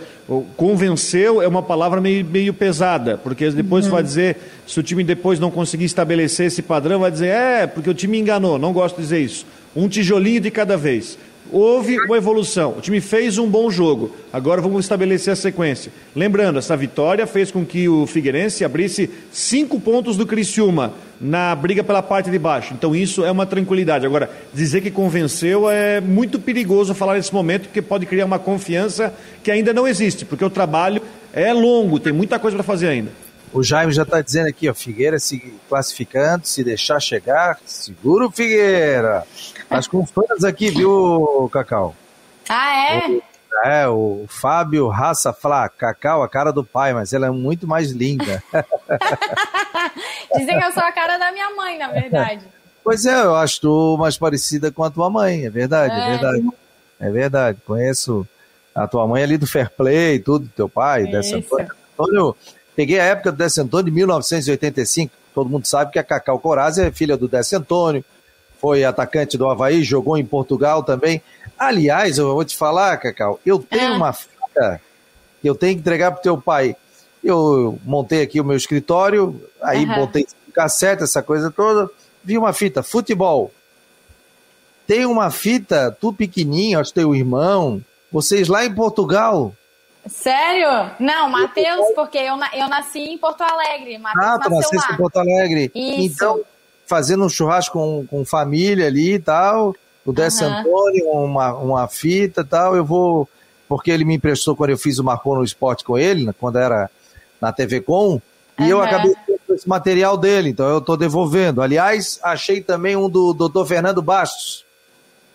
convenceu é uma palavra meio, meio pesada, porque depois uhum. vai dizer, se o time depois não conseguir estabelecer esse padrão, vai dizer, é, porque o time enganou, não gosto de dizer isso. Um tijolinho de cada vez. Houve uma evolução. O time fez um bom jogo. Agora vamos estabelecer a sequência. Lembrando, essa vitória fez com que o Figueirense abrisse cinco pontos do Criciúma na briga pela parte de baixo. Então isso é uma tranquilidade. Agora, dizer que convenceu é muito perigoso falar nesse momento, porque pode criar uma confiança que ainda não existe, porque o trabalho é longo, tem muita coisa para fazer ainda. O Jaime já está dizendo aqui, ó, Figueira se classificando, se deixar chegar, segura o Figueira. As consultoras aqui, viu, Cacau? Ah, é? É, o Fábio Raça fala, Cacau, a cara do pai, mas ela é muito mais linda. Dizem que eu sou a cara da minha mãe, na verdade. Pois é, eu acho tu mais parecida com a tua mãe, é verdade, é, é verdade. É verdade, conheço a tua mãe ali do Fair Play, tudo, teu pai, dessa coisa. Antônio, Peguei a época do Décio Antônio de 1985. Todo mundo sabe que a Cacau Corazzi é filha do Décio Antônio. Foi atacante do Havaí, jogou em Portugal também. Aliás, eu vou te falar, Cacau, eu tenho é. uma fita que eu tenho que entregar pro teu pai. Eu montei aqui o meu escritório, aí uhum. botei cassete, essa coisa toda. Vi uma fita, futebol. Tem uma fita, tu pequenininho, acho que teu irmão, vocês lá em Portugal, Sério? Não, Matheus, porque eu, eu nasci em Porto Alegre. Mateus ah, tu nasceu em Porto Alegre. Isso. Então, fazendo um churrasco com, com família ali e tal, o Décio uhum. Antônio, uma, uma fita e tal, eu vou... Porque ele me emprestou quando eu fiz o Marcou no Esporte com ele, né, quando era na TV Com, e uhum. eu acabei com esse material dele, então eu estou devolvendo. Aliás, achei também um do doutor Fernando Bastos,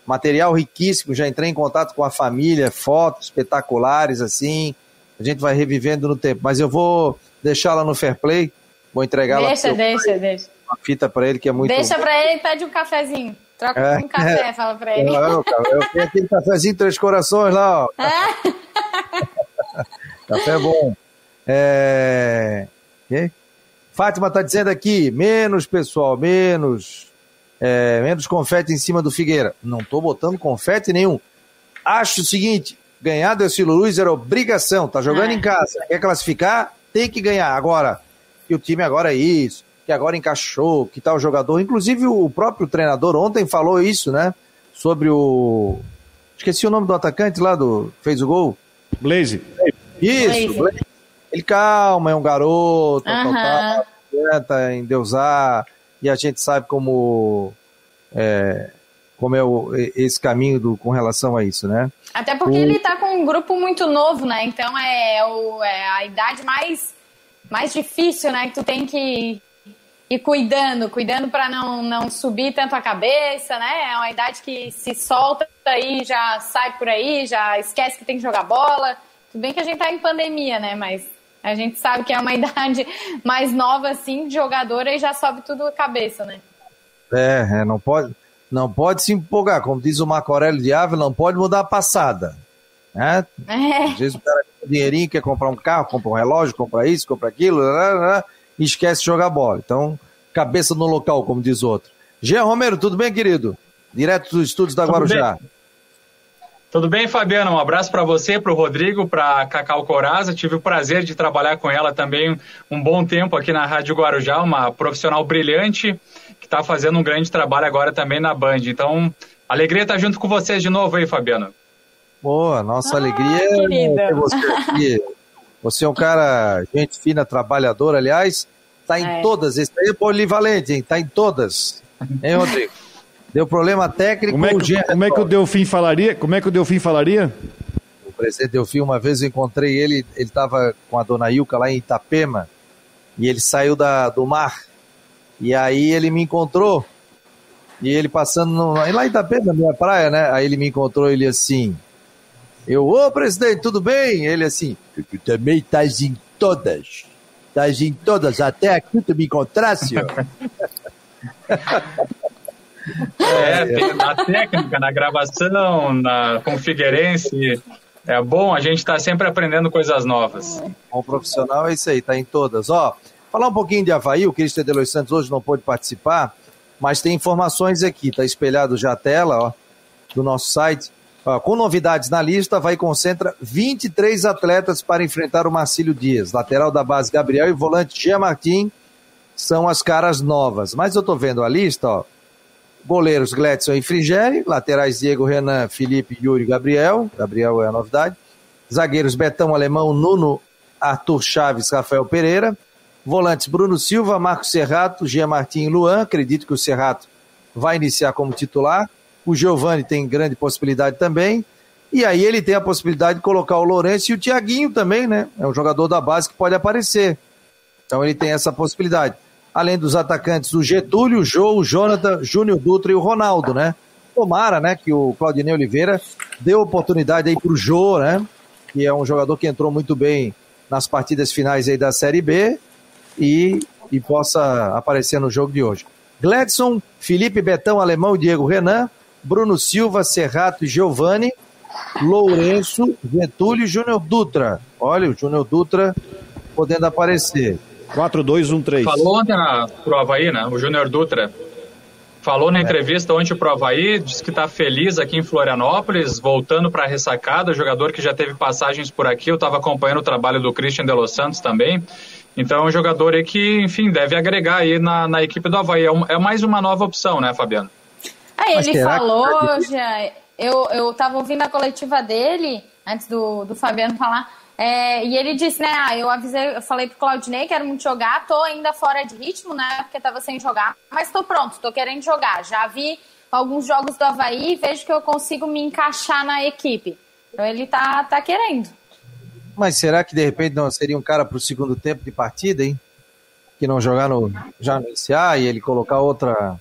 material riquíssimo, já entrei em contato com a família, fotos espetaculares, assim, a gente vai revivendo no tempo, mas eu vou deixar lá no Fair Play, vou entregar deixa, lá. Deixa, deixa, deixa. Uma fita para ele que é muito... Deixa para ele e pede um cafezinho. Troca é, um café, fala para ele. Eu, eu, eu tenho aquele cafezinho Três Corações lá, ó. É. Café é bom. É... Okay? Fátima está dizendo aqui, menos pessoal, menos, é, menos confete em cima do Figueira. Não estou botando confete nenhum. Acho o seguinte, ganhar do Estilo Luz era obrigação, tá jogando é. em casa, quer classificar, tem que ganhar. Agora, que o time agora é isso, que agora encaixou, que tal tá jogador. Inclusive o próprio treinador ontem falou isso, né? Sobre o. Esqueci o nome do atacante lá do. fez o gol. Blaze. Isso, Blaze. Ele calma, é um garoto, uhum. tal, tenta endeusar, e a gente sabe como. É, como é o, esse caminho do, com relação a isso, né? Até porque o... ele tá com um grupo muito novo, né? Então é, o, é a idade mais, mais difícil, né? Que tu tem que ir cuidando, cuidando para não, não subir tanto a cabeça, né? É uma idade que se solta aí, já sai por aí, já esquece que tem que jogar bola. Tudo bem que a gente tá em pandemia, né? Mas a gente sabe que é uma idade mais nova, assim, de jogadora e já sobe tudo a cabeça, né? É, é não pode não pode se empolgar, como diz o Marco Aurélio de Ávila, não pode mudar a passada. Né? É. Às vezes o cara tem dinheirinho, quer comprar um carro, compra um relógio, compra isso, compra aquilo, né, né, né, e esquece de jogar bola. Então, cabeça no local, como diz o outro. Jean Romero, tudo bem, querido? Direto dos estúdios da Guarujá. Bem. Tudo bem, Fabiana? Um abraço para você, para o Rodrigo, para Cacau Coraza. Tive o prazer de trabalhar com ela também um bom tempo aqui na Rádio Guarujá, uma profissional brilhante que está fazendo um grande trabalho agora também na Band. Então, alegria estar junto com vocês de novo aí, Fabiano. Boa, nossa ah, alegria é ter você aqui. Você é um cara, gente fina, trabalhador, aliás, está em é. todas. Esse aí é polivalente, hein? Está em todas. Hein, Rodrigo? Deu problema técnico. Como é que, como é que o Delfim falaria? Como é que o Delfim falaria? O presidente Delfim, uma vez eu encontrei ele, ele estava com a dona Ilka lá em Itapema, e ele saiu da, do mar e aí ele me encontrou, e ele passando no, lá em Itapema, na minha praia, né? Aí ele me encontrou, ele assim, eu, ô presidente, tudo bem? Ele assim, tu também estás em todas, estás em todas, até aqui tu me encontrasse, É, na técnica, na gravação, na, Figueirense. É bom, a gente está sempre aprendendo coisas novas. Bom profissional é isso aí, tá em todas. Ó, Falar um pouquinho de Havaí, o Cristian de Los Santos hoje não pôde participar, mas tem informações aqui, está espelhado já a tela ó, do nosso site. Ó, com novidades na lista, vai concentra 23 atletas para enfrentar o Marcílio Dias. Lateral da base Gabriel e volante Gia Martin são as caras novas. Mas eu estou vendo a lista, ó. Goleiros Gledson e Frigério, laterais Diego, Renan, Felipe, Yuri Gabriel. Gabriel é a novidade. Zagueiros Betão Alemão, Nuno, Arthur Chaves, Rafael Pereira. Volantes Bruno Silva, Marcos Serrato, Gia Martim e Luan. Acredito que o Serrato vai iniciar como titular. O Giovani tem grande possibilidade também. E aí ele tem a possibilidade de colocar o Lourenço e o Tiaguinho também, né? É um jogador da base que pode aparecer. Então ele tem essa possibilidade. Além dos atacantes, o Getúlio, o Jô, o Jonathan, Júnior Dutra e o Ronaldo, né? Tomara, né, que o Claudinei Oliveira dê oportunidade aí pro Jô, né? Que é um jogador que entrou muito bem nas partidas finais aí da Série B e, e possa aparecer no jogo de hoje. Gladson, Felipe Betão, Alemão, Diego Renan, Bruno Silva, Serrato e Giovanni, Lourenço, Getúlio e Júnior Dutra. Olha, o Júnior Dutra podendo aparecer. 4-2-1-3. Falou ontem na, pro Havaí, né? O Júnior Dutra. Falou na é. entrevista ontem pro Havaí, disse que está feliz aqui em Florianópolis, voltando para a ressacada, jogador que já teve passagens por aqui. Eu estava acompanhando o trabalho do Christian de Los Santos também. Então é um jogador aí que, enfim, deve agregar aí na, na equipe do Havaí. É, um, é mais uma nova opção, né, Fabiano? Aí ele falou, já, eu, eu tava ouvindo a coletiva dele, antes do, do Fabiano falar, é, e ele disse, né, ah, eu avisei, eu falei pro Claudinei, quero muito jogar, tô ainda fora de ritmo, né, porque tava sem jogar, mas tô pronto, tô querendo jogar. Já vi alguns jogos do Havaí e vejo que eu consigo me encaixar na equipe. Então ele tá, tá querendo. Mas será que de repente não seria um cara para o segundo tempo de partida, hein? Que não jogar no, já no iniciar e ele colocar outra.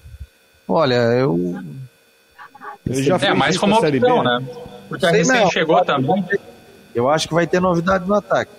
Olha, eu. eu já é, mais como opção, né? Porque a recém chegou também. Eu acho que vai ter novidade no ataque.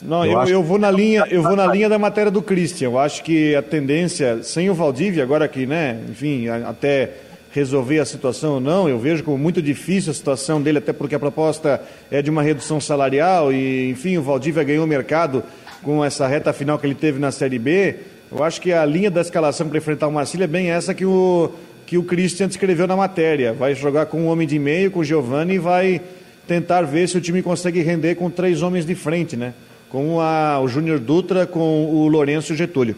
Não, eu, eu, eu vou na linha, eu vou na linha da matéria do Christian. Eu acho que a tendência, sem o Valdívia, agora que, né, enfim, até resolver a situação ou não. Eu vejo como muito difícil a situação dele, até porque a proposta é de uma redução salarial e, enfim, o Valdívia ganhou o mercado com essa reta final que ele teve na Série B. Eu acho que a linha da escalação para enfrentar o Marcílio é bem essa que o, que o Christian escreveu na matéria. Vai jogar com um homem de meio, com o Giovanni, e vai tentar ver se o time consegue render com três homens de frente, né? Com a, o Júnior Dutra, com o Lourenço e o Getúlio.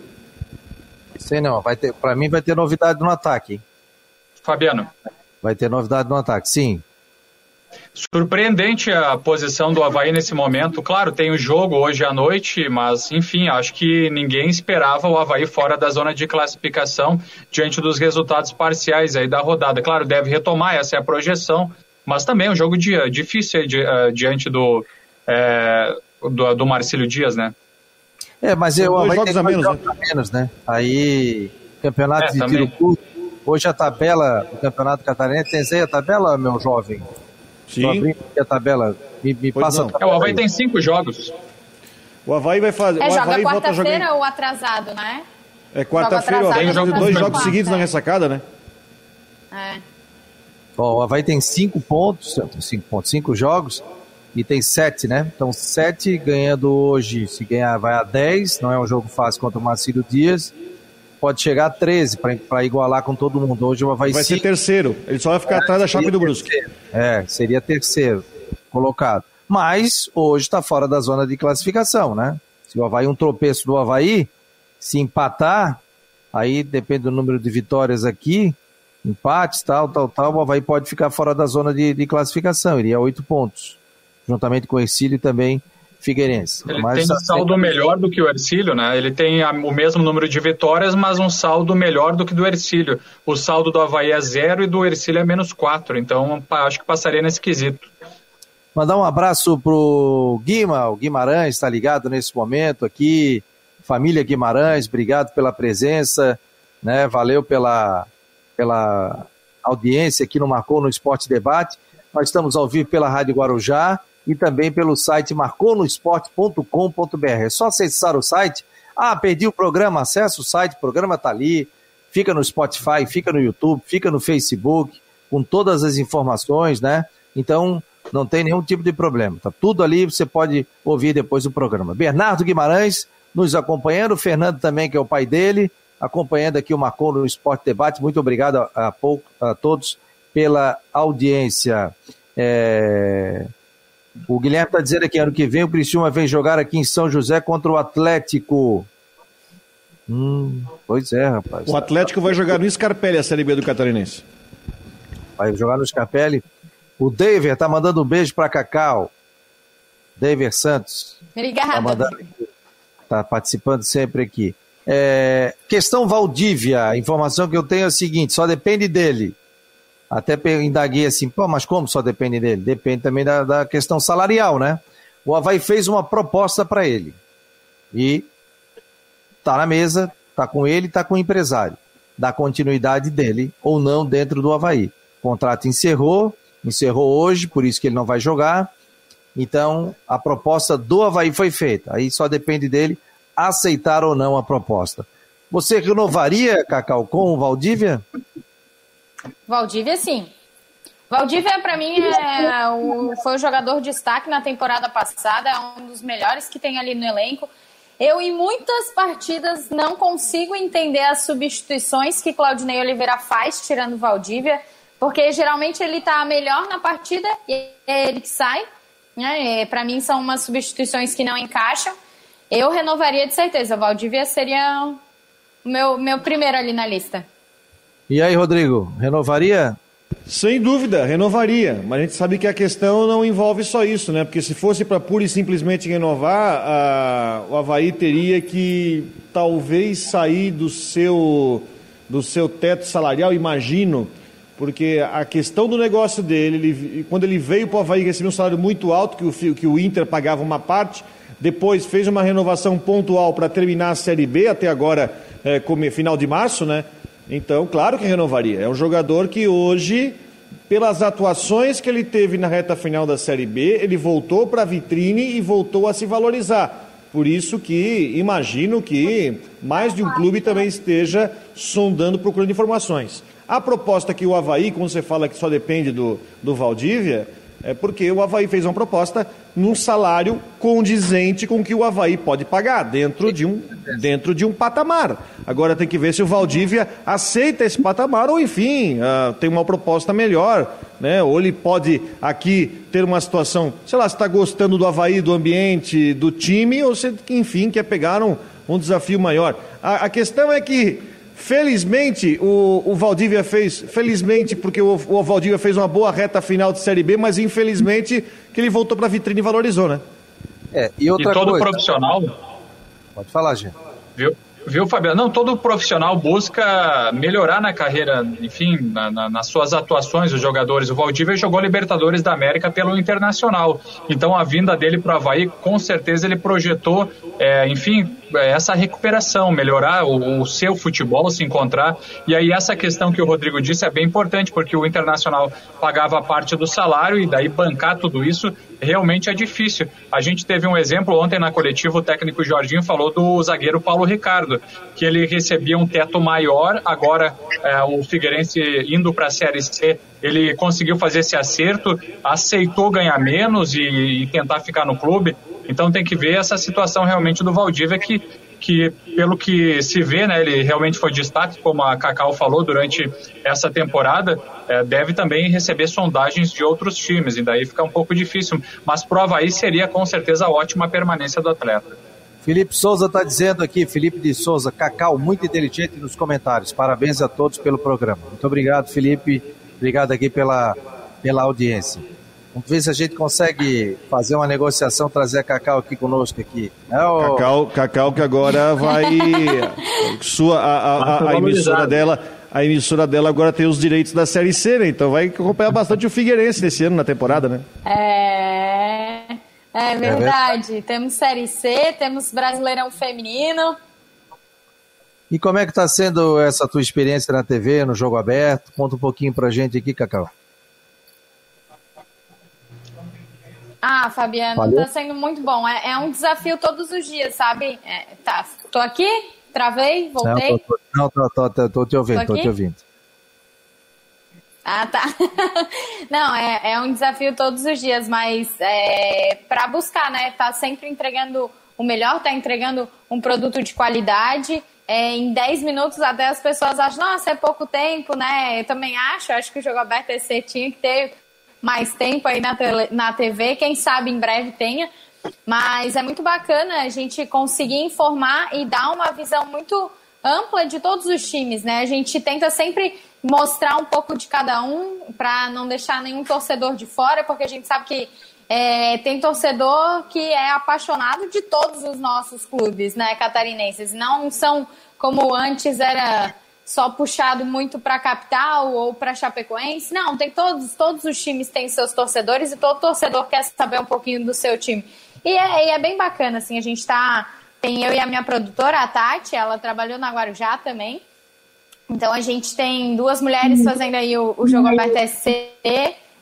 Sei não, vai ter, para mim vai ter novidade no ataque. Hein? Fabiano. Vai ter novidade no ataque, sim. Surpreendente a posição do Havaí nesse momento. Claro, tem o jogo hoje à noite, mas enfim, acho que ninguém esperava o Havaí fora da zona de classificação diante dos resultados parciais aí da rodada. Claro, deve retomar, essa é a projeção, mas também é um jogo dia, difícil aí, uh, diante do, é, do, do Marcílio Dias, né? É, mas eu, Havaí jogos tem a menos, né? a menos, né? Aí, campeonato é, de também. tiro curto. Hoje a tabela do Campeonato Catarinense, tem aí a tabela, meu jovem? Sim. a tabela. Me, me passa é, o Havaí tem cinco jogos. O Havaí vai fazer. É, o joga quarta-feira jogar... ou atrasado, né? É quarta-feira, o Havaí vai fazer dois jogos seguidos na ressacada, né? É. Bom, o Havaí tem cinco pontos, cinco pontos, cinco jogos e tem sete, né? Então, sete ganhando hoje, se ganhar, vai a dez. Não é um jogo fácil contra o Marcílio Dias pode chegar a 13 para igualar com todo mundo. Hoje vai, vai ser terceiro. Ele só vai ficar é, atrás da Chape do Brusque. É, seria terceiro colocado. Mas hoje está fora da zona de classificação, né? Se o Havaí um tropeço do Havaí, se empatar, aí depende do número de vitórias aqui, empates, tal, tal, tal, o Havaí pode ficar fora da zona de, de classificação, iria oito pontos. Juntamente com o Ercílio também Figueirense. Ele mas tem um saldo melhor do que o Ercílio, né? Ele tem a, o mesmo número de vitórias, mas um saldo melhor do que do Ercílio. O saldo do Havaí é zero e do Ercílio é menos quatro, então acho que passaria nesse quesito. Mandar um abraço pro Guima, o Guimarães está ligado nesse momento aqui. Família Guimarães, obrigado pela presença, né? Valeu pela, pela audiência aqui no Marcou no Esporte Debate. Nós estamos ao vivo pela Rádio Guarujá e também pelo site marconosport.com.br. É só acessar o site. Ah, perdi o programa, acessa o site, o programa está ali, fica no Spotify, fica no YouTube, fica no Facebook, com todas as informações, né? Então, não tem nenhum tipo de problema. Tá tudo ali, você pode ouvir depois do programa. Bernardo Guimarães nos acompanhando, o Fernando também, que é o pai dele, acompanhando aqui o Marcou no Esporte Debate. Muito obrigado a, a, a todos pela audiência. É... O Guilherme está dizendo aqui, ano que vem o Criciúma vem jogar aqui em São José contra o Atlético. Hum, pois é, rapaz. O Atlético vai jogar no Scarpelli a Série B do Catarinense. Vai jogar no Scarpelli. O David tá mandando um beijo para Cacau. David Santos. Obrigada. Tá, mandando, tá participando sempre aqui. É, questão Valdívia, a informação que eu tenho é a seguinte: só depende dele. Até indaguei assim, pô, mas como só depende dele? Depende também da, da questão salarial, né? O Havaí fez uma proposta para ele. E tá na mesa, tá com ele, tá com o empresário. Da continuidade dele ou não dentro do Havaí. O contrato encerrou, encerrou hoje, por isso que ele não vai jogar. Então, a proposta do Havaí foi feita. Aí só depende dele aceitar ou não a proposta. Você renovaria, Cacau, com o Valdívia? Valdívia, sim. Valdívia, para mim, é o, foi o jogador de destaque na temporada passada, é um dos melhores que tem ali no elenco. Eu, em muitas partidas, não consigo entender as substituições que Claudinei Oliveira faz, tirando Valdívia, porque geralmente ele está melhor na partida e é ele que sai. Né? Para mim, são umas substituições que não encaixam. Eu renovaria de certeza. Valdívia seria o meu, meu primeiro ali na lista. E aí, Rodrigo, renovaria? Sem dúvida, renovaria. Mas a gente sabe que a questão não envolve só isso, né? Porque se fosse para pura e simplesmente renovar, a... o Havaí teria que talvez sair do seu, do seu teto salarial, imagino. Porque a questão do negócio dele, ele, quando ele veio para o Havaí, recebeu um salário muito alto, que o, que o Inter pagava uma parte, depois fez uma renovação pontual para terminar a Série B, até agora, é, como, final de março, né? Então, claro que renovaria. É um jogador que hoje, pelas atuações que ele teve na reta final da Série B, ele voltou para a vitrine e voltou a se valorizar. Por isso que imagino que mais de um clube também esteja sondando, procurando informações. A proposta que o Havaí, quando você fala que só depende do, do Valdívia, é porque o Havaí fez uma proposta num salário condizente com o que o Havaí pode pagar, dentro de um, dentro de um patamar. Agora tem que ver se o Valdívia aceita esse patamar ou, enfim, uh, tem uma proposta melhor. Né? Ou ele pode aqui ter uma situação, sei lá, se está gostando do Havaí, do ambiente, do time, ou se, enfim, quer pegar um, um desafio maior. A, a questão é que Felizmente, o, o Valdívia fez, felizmente, porque o, o Valdívia fez uma boa reta final de Série B, mas infelizmente que ele voltou para a vitrine e valorizou, né? É, e outra e todo coisa... profissional. Pode falar, gente. Viu? Viu, Fabiano? Não, todo profissional busca melhorar na carreira, enfim, na, na, nas suas atuações, os jogadores. O Valdívia jogou Libertadores da América pelo Internacional. Então, a vinda dele para o Havaí, com certeza, ele projetou, é, enfim, essa recuperação, melhorar o, o, seu futebol, se encontrar. E aí, essa questão que o Rodrigo disse é bem importante, porque o Internacional pagava parte do salário e daí bancar tudo isso realmente é difícil. A gente teve um exemplo ontem na coletiva, o técnico Jorginho falou do zagueiro Paulo Ricardo, que ele recebia um teto maior, agora é, o Figueirense indo para a Série C, ele conseguiu fazer esse acerto, aceitou ganhar menos e, e tentar ficar no clube. Então tem que ver essa situação realmente do Valdívia que que pelo que se vê, né, ele realmente foi destaque, como a Cacau falou durante essa temporada, é, deve também receber sondagens de outros times, e daí fica um pouco difícil. Mas prova aí seria com certeza ótima a permanência do atleta. Felipe Souza está dizendo aqui, Felipe de Souza, Cacau, muito inteligente nos comentários. Parabéns a todos pelo programa. Muito obrigado, Felipe. Obrigado aqui pela, pela audiência. Vamos ver se a gente consegue fazer uma negociação, trazer a Cacau aqui conosco aqui. É o... Cacau, Cacau que agora vai. sua, a, a, a emissora dela. A emissora dela agora tem os direitos da Série C, né? Então vai acompanhar bastante o Figueirense nesse ano na temporada, né? É. É verdade. É temos Série C, temos Brasileirão Feminino. E como é que está sendo essa tua experiência na TV, no jogo aberto? Conta um pouquinho pra gente aqui, Cacau. Ah, Fabiano, Valeu. tá sendo muito bom. É, é, um desafio todos os dias, sabe? É, tá, tô aqui, travei, voltei. Não, tô, não, tô, tô, tô, tô te ouvindo, tô, tô te ouvindo. Ah, tá. Não, é, é um desafio todos os dias, mas é, para buscar, né? Tá sempre entregando o melhor, tá entregando um produto de qualidade. É, em 10 minutos até as pessoas acham, nossa, é pouco tempo, né? Eu também acho, acho que o jogo aberto esse tinha que ter mais tempo aí na, tele, na TV, quem sabe em breve tenha. Mas é muito bacana a gente conseguir informar e dar uma visão muito ampla de todos os times, né? A gente tenta sempre mostrar um pouco de cada um para não deixar nenhum torcedor de fora, porque a gente sabe que é, tem torcedor que é apaixonado de todos os nossos clubes, né, catarinenses. Não são como antes era só puxado muito para a capital ou para Chapecoense. Não, tem todos, todos os times têm seus torcedores e todo torcedor quer saber um pouquinho do seu time. E é, e é bem bacana, assim, a gente tá. Tem eu e a minha produtora, a Tati, ela trabalhou na Guarujá também. Então a gente tem duas mulheres fazendo aí o, o jogo aberto SC.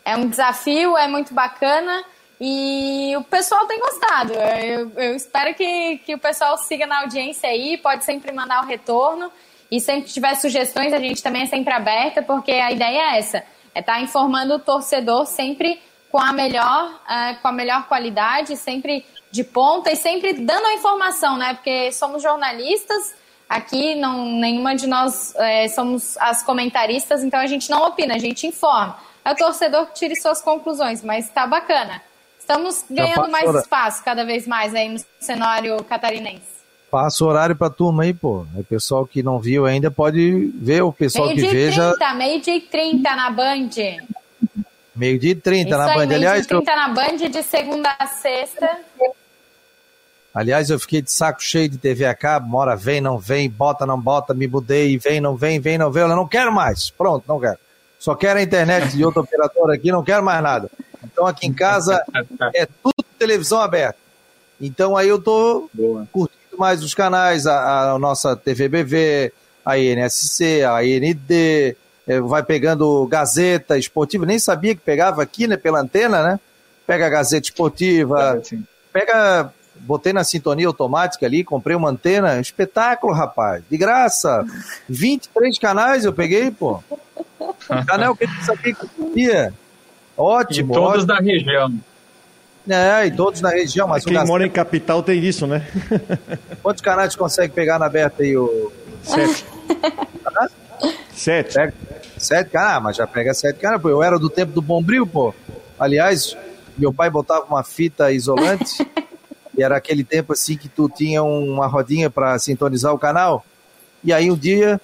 É um desafio, é muito bacana. E o pessoal tem gostado. Eu, eu espero que, que o pessoal siga na audiência aí, pode sempre mandar o retorno. E sempre que tiver sugestões, a gente também é sempre aberta, porque a ideia é essa: é estar tá informando o torcedor sempre com a melhor, uh, com a melhor qualidade, sempre de ponta e sempre dando a informação, né? Porque somos jornalistas, aqui não, nenhuma de nós é, somos as comentaristas, então a gente não opina, a gente informa. É o torcedor que tire suas conclusões, mas está bacana. Estamos ganhando mais espaço cada vez mais aí no cenário catarinense. Passa o horário pra turma aí, pô. O pessoal que não viu ainda pode ver, o pessoal meio que veja. Meio-dia e 30 na Band. Meio-dia e 30 Isso na aí, Band. Meio Aliás, 30 eu... na Band de segunda a sexta. Aliás, eu fiquei de saco cheio de TV a cabo, mora vem, não vem, bota, não bota, me mudei, vem, não vem, vem, não vem. Eu não quero mais. Pronto, não quero. Só quero a internet de outro operador aqui, não quero mais nada. Então aqui em casa é tudo televisão aberta. Então aí eu tô Boa. curtindo mais os canais, a, a nossa TVBV, a INSC, a IND, é, vai pegando Gazeta Esportiva, nem sabia que pegava aqui, né, pela antena, né? Pega a Gazeta Esportiva, é, pega, botei na sintonia automática ali, comprei uma antena, espetáculo, rapaz, de graça, 23 canais eu peguei, pô. Canal que ele sabia que podia. Ótimo. E todos ótimo. da região. É, e todos na região, mas Quem mora em capital tem isso, né? quantos canais consegue pegar na aberta aí? O... Sete. Sete. Pega sete canais, mas já pega sete canais, pô. Eu era do tempo do Bombril, pô. Aliás, meu pai botava uma fita isolante e era aquele tempo assim que tu tinha uma rodinha para sintonizar o canal. E aí um dia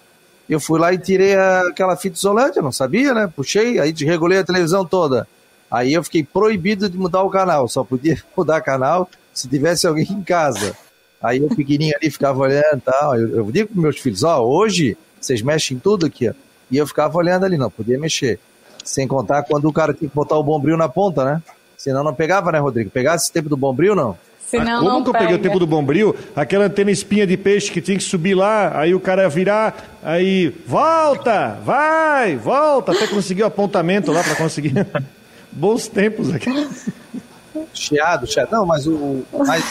eu fui lá e tirei aquela fita isolante, eu não sabia, né? Puxei, aí desregulei a televisão toda. Aí eu fiquei proibido de mudar o canal, só podia mudar canal se tivesse alguém em casa. Aí eu pequenininho ali ficava olhando e tal. Eu, eu digo para meus filhos, ó, hoje vocês mexem em tudo aqui, ó. E eu ficava olhando ali, não podia mexer. Sem contar quando o cara tinha que botar o bombril na ponta, né? Senão não pegava, né, Rodrigo? Pegasse esse tempo do bombril, não? Senão Como não que eu peguei o tempo do bombril? Aquela antena espinha de peixe que tinha que subir lá, aí o cara ia virar, aí volta, vai, volta, até conseguir o apontamento lá para conseguir. Bons tempos aqui. Chiado, chiado. Não, mas o mais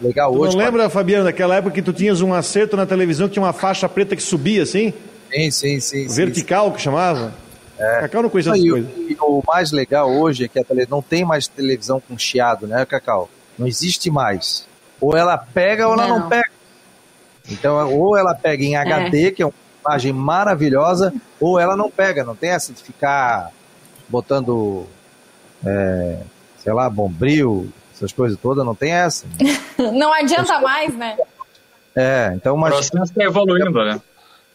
legal Tu hoje... não lembra, Fabiano, daquela época que tu tinhas um acerto na televisão que tinha uma faixa preta que subia assim? Sim, sim, sim. sim, Vertical que chamava? É. Cacau não conhecia essas o- coisas. e o mais legal hoje é que a tele, não tem mais televisão com chiado, né, Cacau? Não existe mais. Ou ela pega ou ela não, Não. pega. Então, ou ela pega em HD, que é uma imagem maravilhosa, ou ela não pega. Não tem essa de ficar botando, é, sei lá, bombril, essas coisas todas, não tem essa. Não adianta mais, né? É, então, O mas processo está evoluindo, né?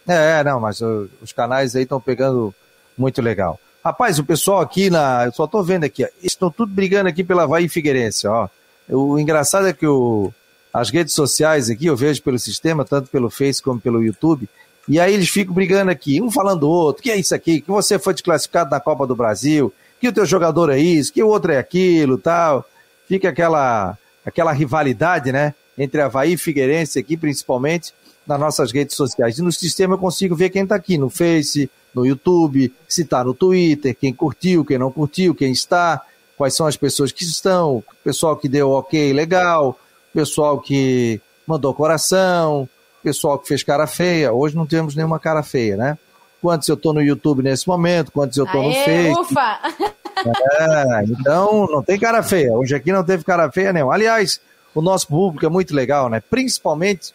É, não, mas os canais aí estão pegando muito legal. Rapaz, o pessoal aqui na. Eu só tô vendo aqui, ó, estão tudo brigando aqui pela Havaí Figueirense, ó. O engraçado é que o, as redes sociais aqui, eu vejo pelo sistema, tanto pelo Face como pelo YouTube, e aí eles ficam brigando aqui, um falando do outro, que é isso aqui, que você foi desclassificado na Copa do Brasil, que o teu jogador é isso, que o outro é aquilo, tal. Fica aquela, aquela rivalidade, né? Entre Havaí e Figueirense aqui, principalmente, nas nossas redes sociais. E no sistema eu consigo ver quem está aqui no Face, no YouTube, se está no Twitter, quem curtiu, quem não curtiu, quem está, quais são as pessoas que estão, pessoal que deu ok, legal, pessoal que mandou coração, pessoal que fez cara feia. Hoje não temos nenhuma cara feia, né? Quantos eu estou no YouTube nesse momento, quantos eu estou no Aê, Face. ufa! É, então não tem cara feia. Hoje aqui não teve cara feia nenhum. Aliás, o nosso público é muito legal, né? Principalmente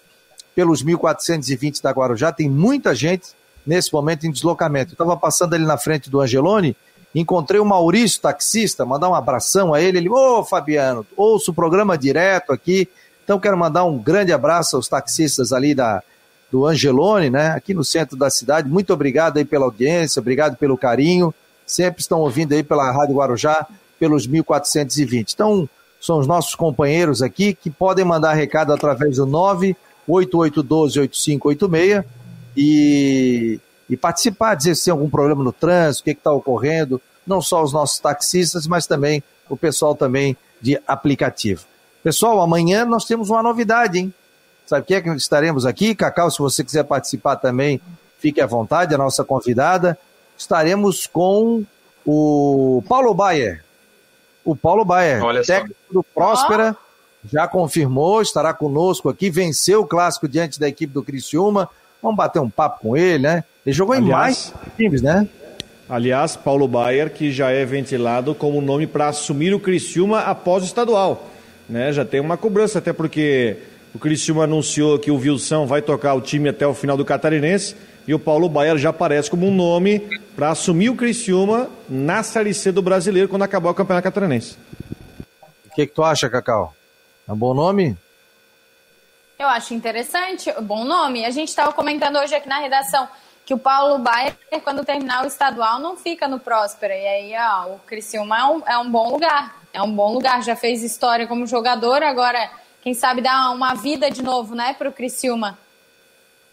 pelos 1420 da Guarujá, tem muita gente nesse momento em deslocamento. Eu estava passando ali na frente do Angelone, encontrei o Maurício, taxista, mandar um abração a ele. Ele, ô Fabiano, ouço o programa direto aqui. Então quero mandar um grande abraço aos taxistas ali da, do Angelone, né? Aqui no centro da cidade. Muito obrigado aí pela audiência, obrigado pelo carinho. Sempre estão ouvindo aí pela Rádio Guarujá, pelos 1420. Então, são os nossos companheiros aqui que podem mandar recado através do 988128586 e, e participar, dizer se tem algum problema no trânsito, o que está ocorrendo, não só os nossos taxistas, mas também o pessoal também de aplicativo. Pessoal, amanhã nós temos uma novidade, hein? Sabe o que é que estaremos aqui? Cacau, se você quiser participar também, fique à vontade, a nossa convidada. Estaremos com o Paulo Baier. O Paulo Baier, Olha só. técnico do Próspera, já confirmou, estará conosco aqui, venceu o clássico diante da equipe do Criciúma. Vamos bater um papo com ele, né? Ele jogou em Aliás- mais times, né? Aliás, Paulo Baier, que já é ventilado como nome para assumir o Criciúma após o estadual. Né? Já tem uma cobrança, até porque o Criciúma anunciou que o Wilson vai tocar o time até o final do Catarinense e o Paulo Baier já aparece como um nome para assumir o Criciúma na Série C do Brasileiro quando acabar o Campeonato Catarinense. O que, que tu acha, Cacau? É um bom nome? Eu acho interessante, bom nome. A gente estava comentando hoje aqui na redação que o Paulo Baier, quando terminar o estadual, não fica no Próspera. E aí, ó, o Criciúma é um, é um bom lugar. É um bom lugar. Já fez história como jogador, agora, quem sabe, dar uma vida de novo, né, pro Criciúma.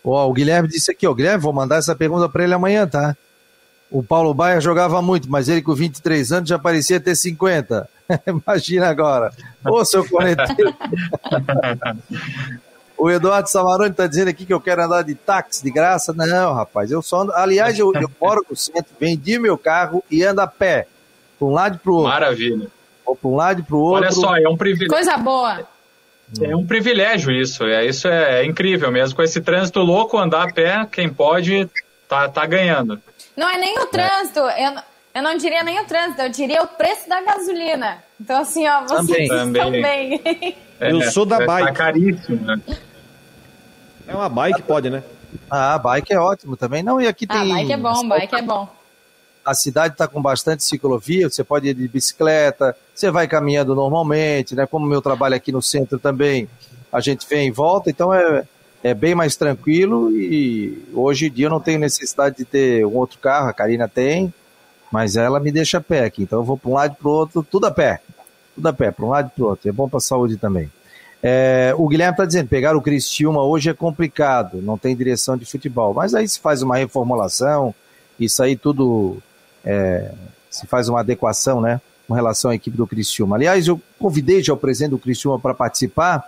Ó, o Guilherme disse aqui, ó, Guilherme, vou mandar essa pergunta para ele amanhã, tá? O Paulo Baia jogava muito, mas ele com 23 anos já parecia ter 50. Imagina agora. Ô, seu corneteiro. o Eduardo Samarone está dizendo aqui que eu quero andar de táxi de graça. Não, rapaz, eu só ando... Aliás, eu, eu moro no centro, vendi meu carro e ando a pé. Para um lado e para o outro. Maravilha. Ou para um lado e para o outro. Olha só, é um privilégio. Coisa boa. É um privilégio isso, é, isso é incrível mesmo. Com esse trânsito louco, andar a pé, quem pode, tá, tá ganhando. Não é nem o trânsito, eu, eu não diria nem o trânsito, eu diria o preço da gasolina. Então, assim, ó, vocês também. estão bem. Eu sou da é, bike. Tá caríssimo, né? É uma bike, pode, né? Ah, bike é ótimo também. Não, e aqui Ah, tem. bike é bom, bike é bom. A cidade está com bastante ciclovia, você pode ir de bicicleta, você vai caminhando normalmente, né? Como meu trabalho aqui no centro também, a gente vem e volta, então é, é bem mais tranquilo e hoje em dia eu não tenho necessidade de ter um outro carro, a Karina tem, mas ela me deixa a pé aqui, então eu vou para um lado e para o outro, tudo a pé, tudo a pé, para um lado e para o outro, é bom para a saúde também. É, o Guilherme está dizendo, pegar o Criciúma hoje é complicado, não tem direção de futebol, mas aí se faz uma reformulação, isso aí tudo é, se faz uma adequação, né, com relação à equipe do Criciúma. Aliás, eu convidei já o presidente do Criciúma para participar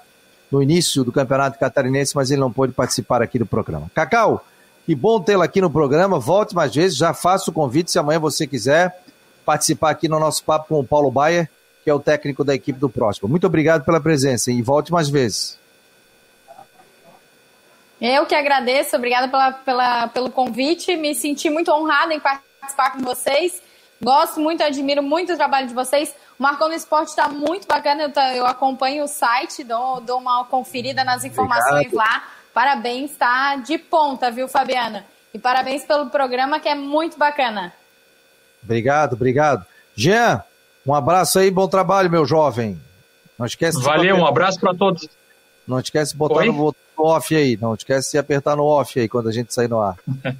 no início do Campeonato Catarinense, mas ele não pôde participar aqui do programa. Cacau, que bom tê-lo aqui no programa, volte mais vezes, já faço o convite, se amanhã você quiser participar aqui no nosso papo com o Paulo Baia, que é o técnico da equipe do Próximo. Muito obrigado pela presença e volte mais vezes. Eu que agradeço, obrigada pela, pela, pelo convite, me senti muito honrada em participar com vocês. Gosto muito, admiro muito o trabalho de vocês. O Marcou no Esporte está muito bacana, eu, tá, eu, acompanho o site, dou, dou uma conferida nas informações Obrigado. lá. Parabéns, tá de ponta, viu, Fabiana? E parabéns pelo programa que é muito bacana. Obrigado, obrigado. Jean, um abraço aí, bom trabalho, meu jovem. Não esquece Valeu, um abraço para todos. Não esquece de botar Oi? no off aí, não esquece de apertar no off aí quando a gente sair no ar.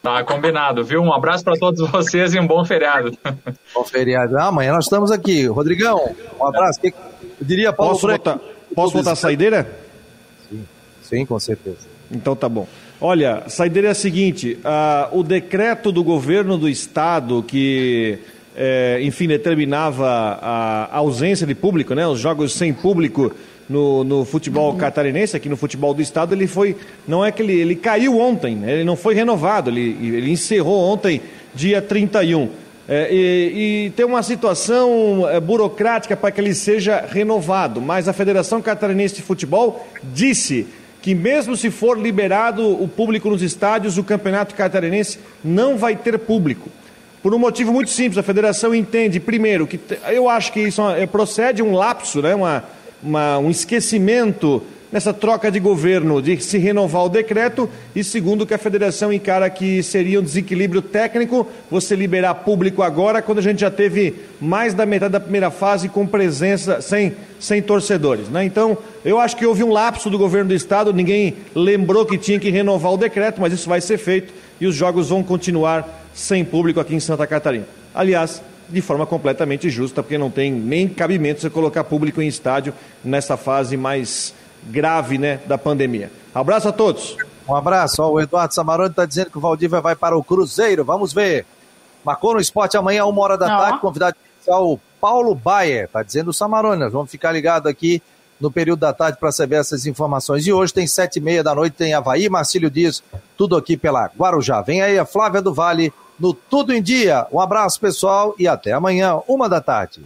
Tá combinado, viu? Um abraço para todos vocês e um bom feriado. Bom feriado. Ah, amanhã nós estamos aqui. Rodrigão, um abraço. Eu diria, Paulo Posso botar, posso botar a saideira? Sim, sim, com certeza. Então tá bom. Olha, a saideira é a seguinte: uh, o decreto do governo do estado que, eh, enfim, determinava a ausência de público, né, os jogos sem público no, no futebol catarinense, aqui no futebol do estado, ele foi. Não é que ele, ele caiu ontem, né? ele não foi renovado, ele, ele encerrou ontem, dia 31. É, e, e tem uma situação é, burocrática para que ele seja renovado, mas a Federação Catarinense de Futebol disse que, mesmo se for liberado o público nos estádios, o Campeonato Catarinense não vai ter público. Por um motivo muito simples, a federação entende, primeiro, que eu acho que isso é, procede um lapso, né, uma, uma, um esquecimento nessa troca de governo de se renovar o decreto e segundo que a federação encara que seria um desequilíbrio técnico você liberar público agora quando a gente já teve mais da metade da primeira fase com presença sem, sem torcedores. Né? Então, eu acho que houve um lapso do governo do estado, ninguém lembrou que tinha que renovar o decreto, mas isso vai ser feito e os jogos vão continuar sem público aqui em Santa Catarina. Aliás, de forma completamente justa, porque não tem nem cabimento você colocar público em estádio nessa fase mais grave né, da pandemia. Abraço a todos. Um abraço. Ó, o Eduardo Samarone está dizendo que o Valdívia vai para o Cruzeiro. Vamos ver. Marcou no esporte amanhã, uma hora da tarde, convidado especial Paulo Baia. Está dizendo o Samarone. Nós vamos ficar ligados aqui no período da tarde para saber essas informações. E hoje tem sete e meia da noite, tem Havaí, Marcílio Dias, tudo aqui pela Guarujá. Vem aí a Flávia do Vale no Tudo em Dia. Um abraço, pessoal, e até amanhã, uma da tarde.